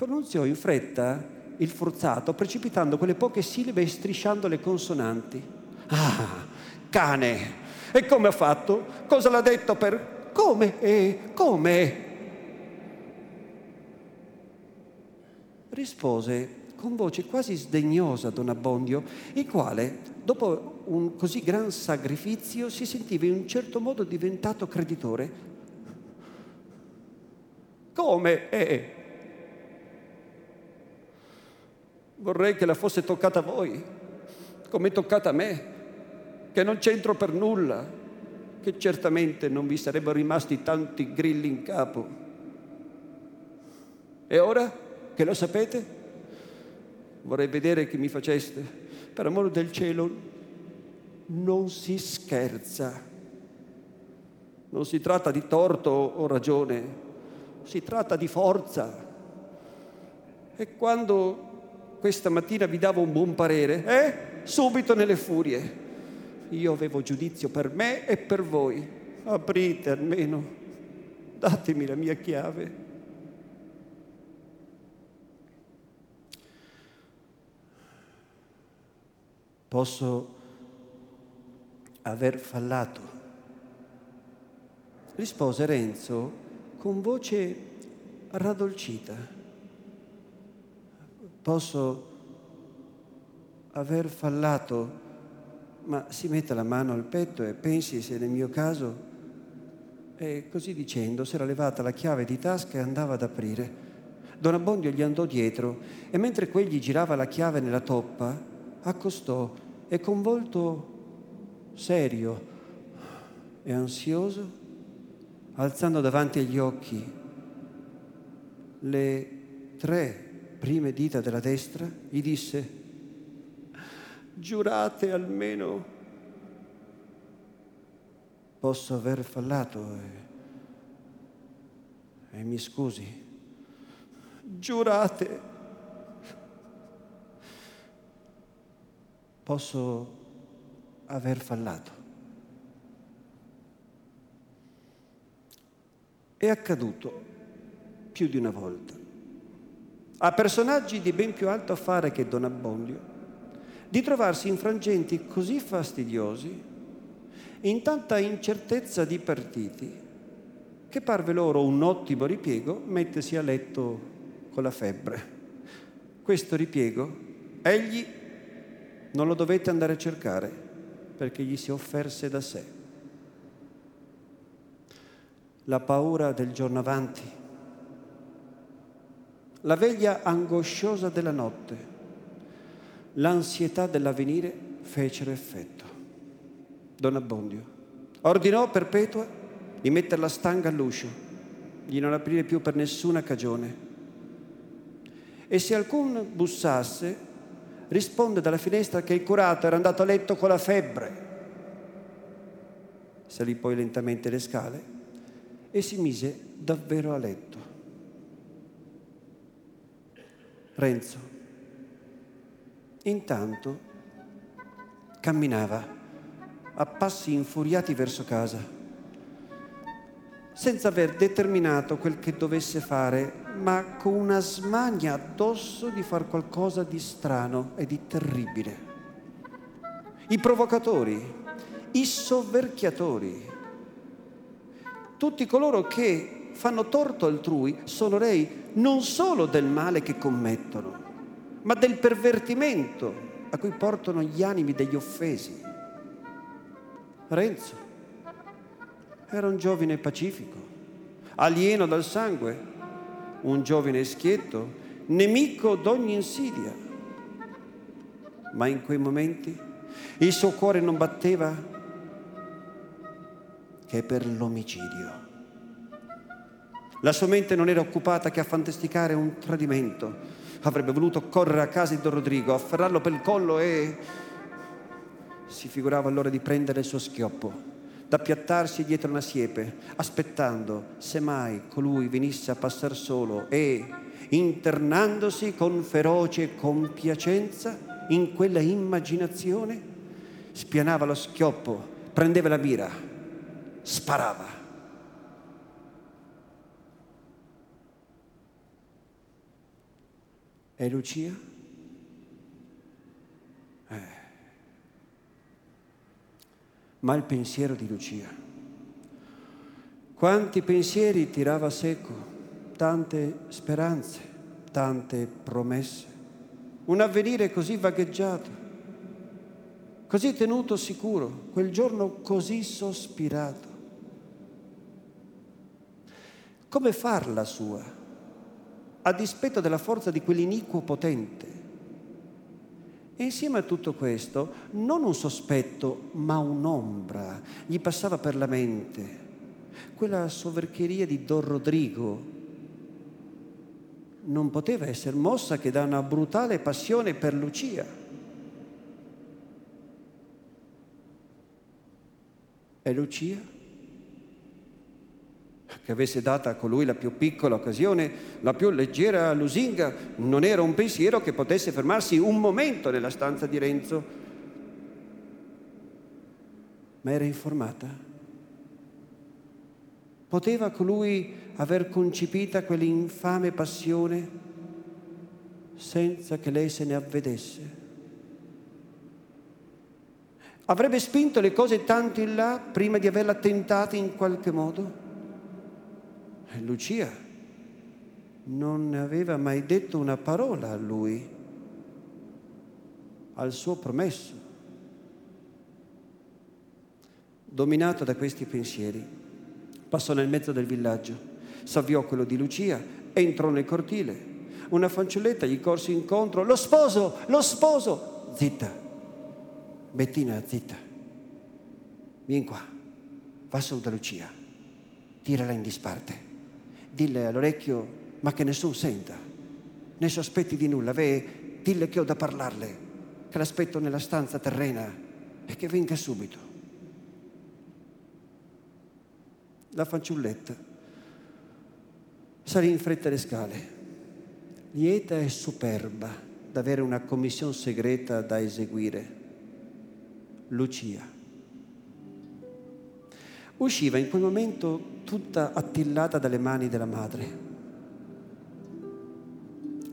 Pronunziò in fretta il forzato, precipitando quelle poche sillabe e strisciando le consonanti. Ah, cane! E come ha fatto? Cosa l'ha detto per... Come? E come? Rispose con voce quasi sdegnosa Don Abbondio, il quale, dopo un così gran sacrificio, si sentiva in un certo modo diventato creditore. Come? E Vorrei che la fosse toccata a voi, come è toccata a me, che non c'entro per nulla, che certamente non vi sarebbero rimasti tanti grilli in capo. E ora che lo sapete, vorrei vedere che mi faceste. Per amore del cielo, non si scherza. Non si tratta di torto o ragione, si tratta di forza. E quando questa mattina vi davo un buon parere, eh? Subito nelle furie. Io avevo giudizio per me e per voi. Aprite almeno, datemi la mia chiave. Posso aver fallato, rispose Renzo con voce raddolcita posso aver fallato, ma si metta la mano al petto e pensi se nel mio caso... E così dicendo si era levata la chiave di tasca e andava ad aprire. Don Abbondio gli andò dietro e mentre quegli girava la chiave nella toppa, accostò e con volto serio e ansioso, alzando davanti agli occhi le tre prime dita della destra, gli disse, giurate almeno, posso aver fallato e, e mi scusi, giurate, posso aver fallato. È accaduto più di una volta a personaggi di ben più alto affare che Don Abbondio, di trovarsi in frangenti così fastidiosi, in tanta incertezza di partiti, che parve loro un ottimo ripiego mettersi a letto con la febbre. Questo ripiego egli non lo dovette andare a cercare perché gli si offerse da sé. La paura del giorno avanti la veglia angosciosa della notte, l'ansietà dell'avvenire fecero effetto. Don Abbondio ordinò Perpetua di mettere la stanga all'uscio di non aprire più per nessuna cagione. E se alcun bussasse, risponde dalla finestra che il curato era andato a letto con la febbre. Salì poi lentamente le scale e si mise davvero a letto. Renzo, intanto, camminava a passi infuriati verso casa senza aver determinato quel che dovesse fare, ma con una smania addosso di far qualcosa di strano e di terribile. I provocatori, i soverchiatori, tutti coloro che fanno torto altrui sono rei non solo del male che commettono, ma del pervertimento a cui portano gli animi degli offesi. Renzo era un giovine pacifico, alieno dal sangue, un giovine schietto, nemico d'ogni insidia. Ma in quei momenti il suo cuore non batteva che per l'omicidio. La sua mente non era occupata che a fantasticare un tradimento. Avrebbe voluto correre a casa di Don Rodrigo, afferrarlo per il collo e si figurava allora di prendere il suo schioppo d'appiattarsi dietro una siepe, aspettando se mai colui venisse a passare solo e, internandosi con feroce compiacenza in quella immaginazione, spianava lo schioppo, prendeva la mira, sparava. E Lucia? ma il pensiero di Lucia. Quanti pensieri tirava secco, tante speranze, tante promesse, un avvenire così vagheggiato, così tenuto sicuro, quel giorno così sospirato. Come farla sua, a dispetto della forza di quell'iniquo potente? E insieme a tutto questo, non un sospetto, ma un'ombra gli passava per la mente. Quella soverchieria di Don Rodrigo non poteva essere mossa che da una brutale passione per Lucia. E Lucia? Che avesse data a colui la più piccola occasione, la più leggera lusinga, non era un pensiero che potesse fermarsi un momento nella stanza di Renzo, ma era informata. Poteva colui aver concepita quell'infame passione senza che lei se ne avvedesse? Avrebbe spinto le cose tanto in là prima di averla tentata in qualche modo? Lucia non aveva mai detto una parola a lui, al suo promesso. Dominato da questi pensieri, passò nel mezzo del villaggio, s'avviò quello di Lucia, entrò nel cortile. Una fanciulletta gli corse incontro, lo sposo, lo sposo. Zitta, Bettina, zitta. Vieni qua, va su da Lucia, tirala in disparte dille all'orecchio, ma che nessuno senta, ne sospetti di nulla, ve, dille che ho da parlarle, che l'aspetto nella stanza terrena e che venga subito. La fanciulletta salì in fretta le scale, lieta e superba d'avere una commissione segreta da eseguire. Lucia. Usciva in quel momento tutta attillata dalle mani della madre.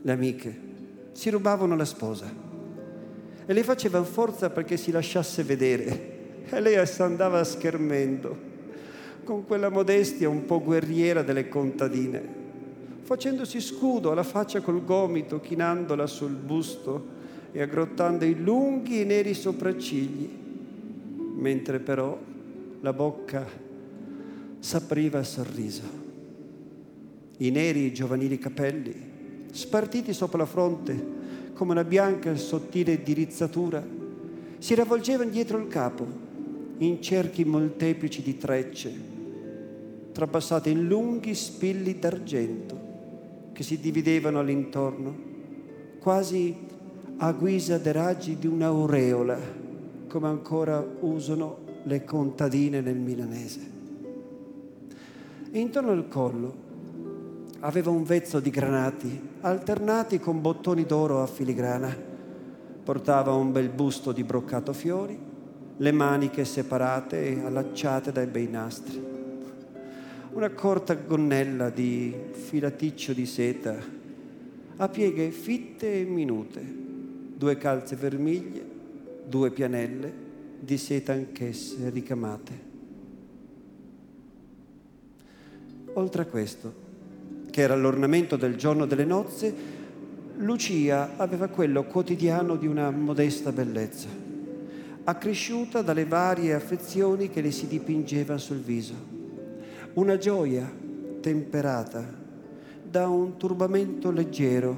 Le amiche si rubavano la sposa e le facevano forza perché si lasciasse vedere e lei andava schermendo con quella modestia un po' guerriera delle contadine, facendosi scudo alla faccia col gomito, chinandola sul busto e aggrottando i lunghi e neri sopraccigli, mentre però la bocca s'apriva il sorriso. I neri giovanili capelli, spartiti sopra la fronte come una bianca e sottile dirizzatura, si ravvolgevano dietro il capo in cerchi molteplici di trecce, trapassate in lunghi spilli d'argento che si dividevano all'intorno, quasi a guisa dei raggi di un'aureola, come ancora usano le contadine nel milanese. Intorno al collo aveva un vezzo di granati alternati con bottoni d'oro a filigrana. Portava un bel busto di broccato fiori, le maniche separate e allacciate dai bei nastri. Una corta gonnella di filaticcio di seta a pieghe fitte e minute, due calze vermiglie, due pianelle di seta anch'esse ricamate. Oltre a questo, che era l'ornamento del giorno delle nozze, Lucia aveva quello quotidiano di una modesta bellezza, accresciuta dalle varie affezioni che le si dipingeva sul viso. Una gioia temperata da un turbamento leggero,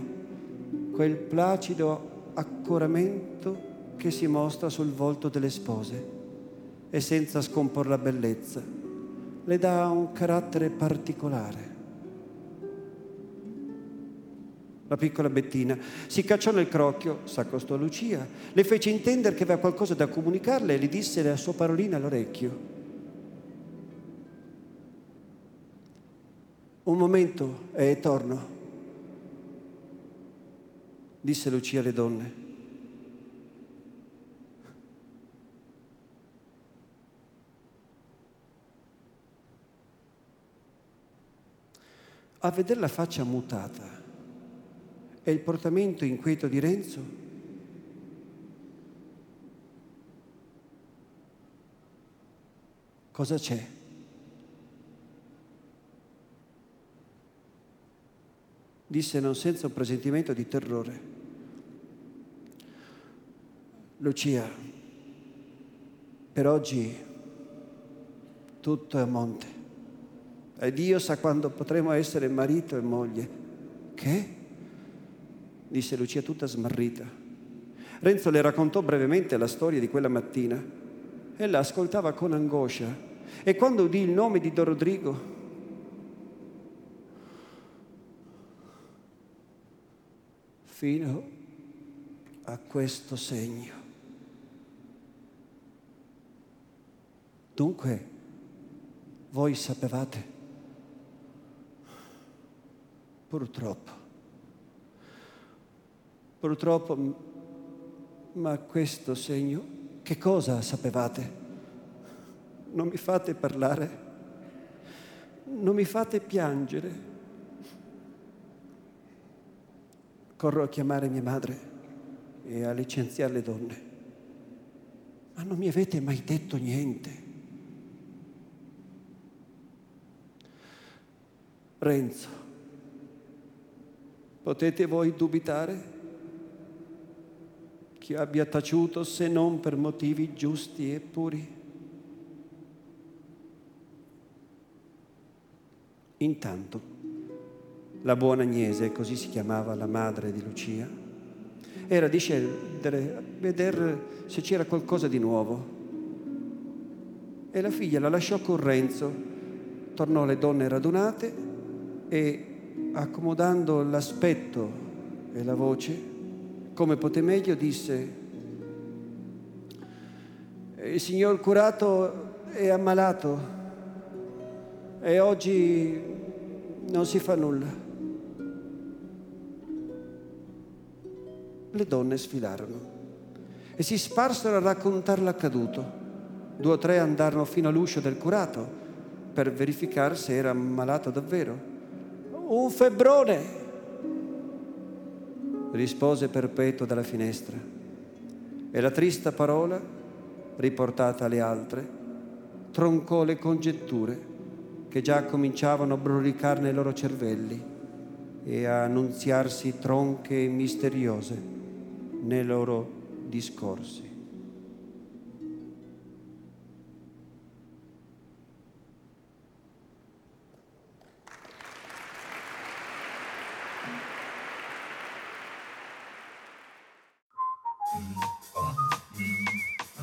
quel placido accoramento che si mostra sul volto delle spose e senza scompor la bellezza le dà un carattere particolare. la piccola Bettina. Si cacciò nel crocchio, s'accostò a Lucia, le fece intendere che aveva qualcosa da comunicarle e le disse la sua parolina all'orecchio. Un momento e torno, disse Lucia alle donne. A vedere la faccia mutata, e il portamento inquieto di Renzo? Cosa c'è? Disse non senza un presentimento di terrore. Lucia, per oggi tutto è a monte e Dio sa quando potremo essere marito e moglie. Che? disse Lucia tutta smarrita. Renzo le raccontò brevemente la storia di quella mattina. Ella ascoltava con angoscia e quando udì il nome di Don Rodrigo, fino a questo segno. Dunque, voi sapevate? Purtroppo. Purtroppo, ma questo segno, che cosa sapevate? Non mi fate parlare, non mi fate piangere. Corro a chiamare mia madre e a licenziare le donne. Ma non mi avete mai detto niente. Renzo, potete voi dubitare? che abbia taciuto se non per motivi giusti e puri. Intanto, la buona Agnese, così si chiamava la madre di Lucia, era di scendere vedere se c'era qualcosa di nuovo. E la figlia la lasciò con Renzo, tornò alle donne radunate e, accomodando l'aspetto e la voce, come poté meglio, disse, il signor curato è ammalato e oggi non si fa nulla. Le donne sfilarono e si sparsero a raccontare l'accaduto. Due o tre andarono fino all'uscio del curato per verificare se era ammalato davvero. Un febbrone, rispose Perpetuo dalla finestra. E la trista parola, riportata alle altre, troncò le congetture che già cominciavano a brulicare nei loro cervelli e a annunziarsi tronche e misteriose nei loro discorsi.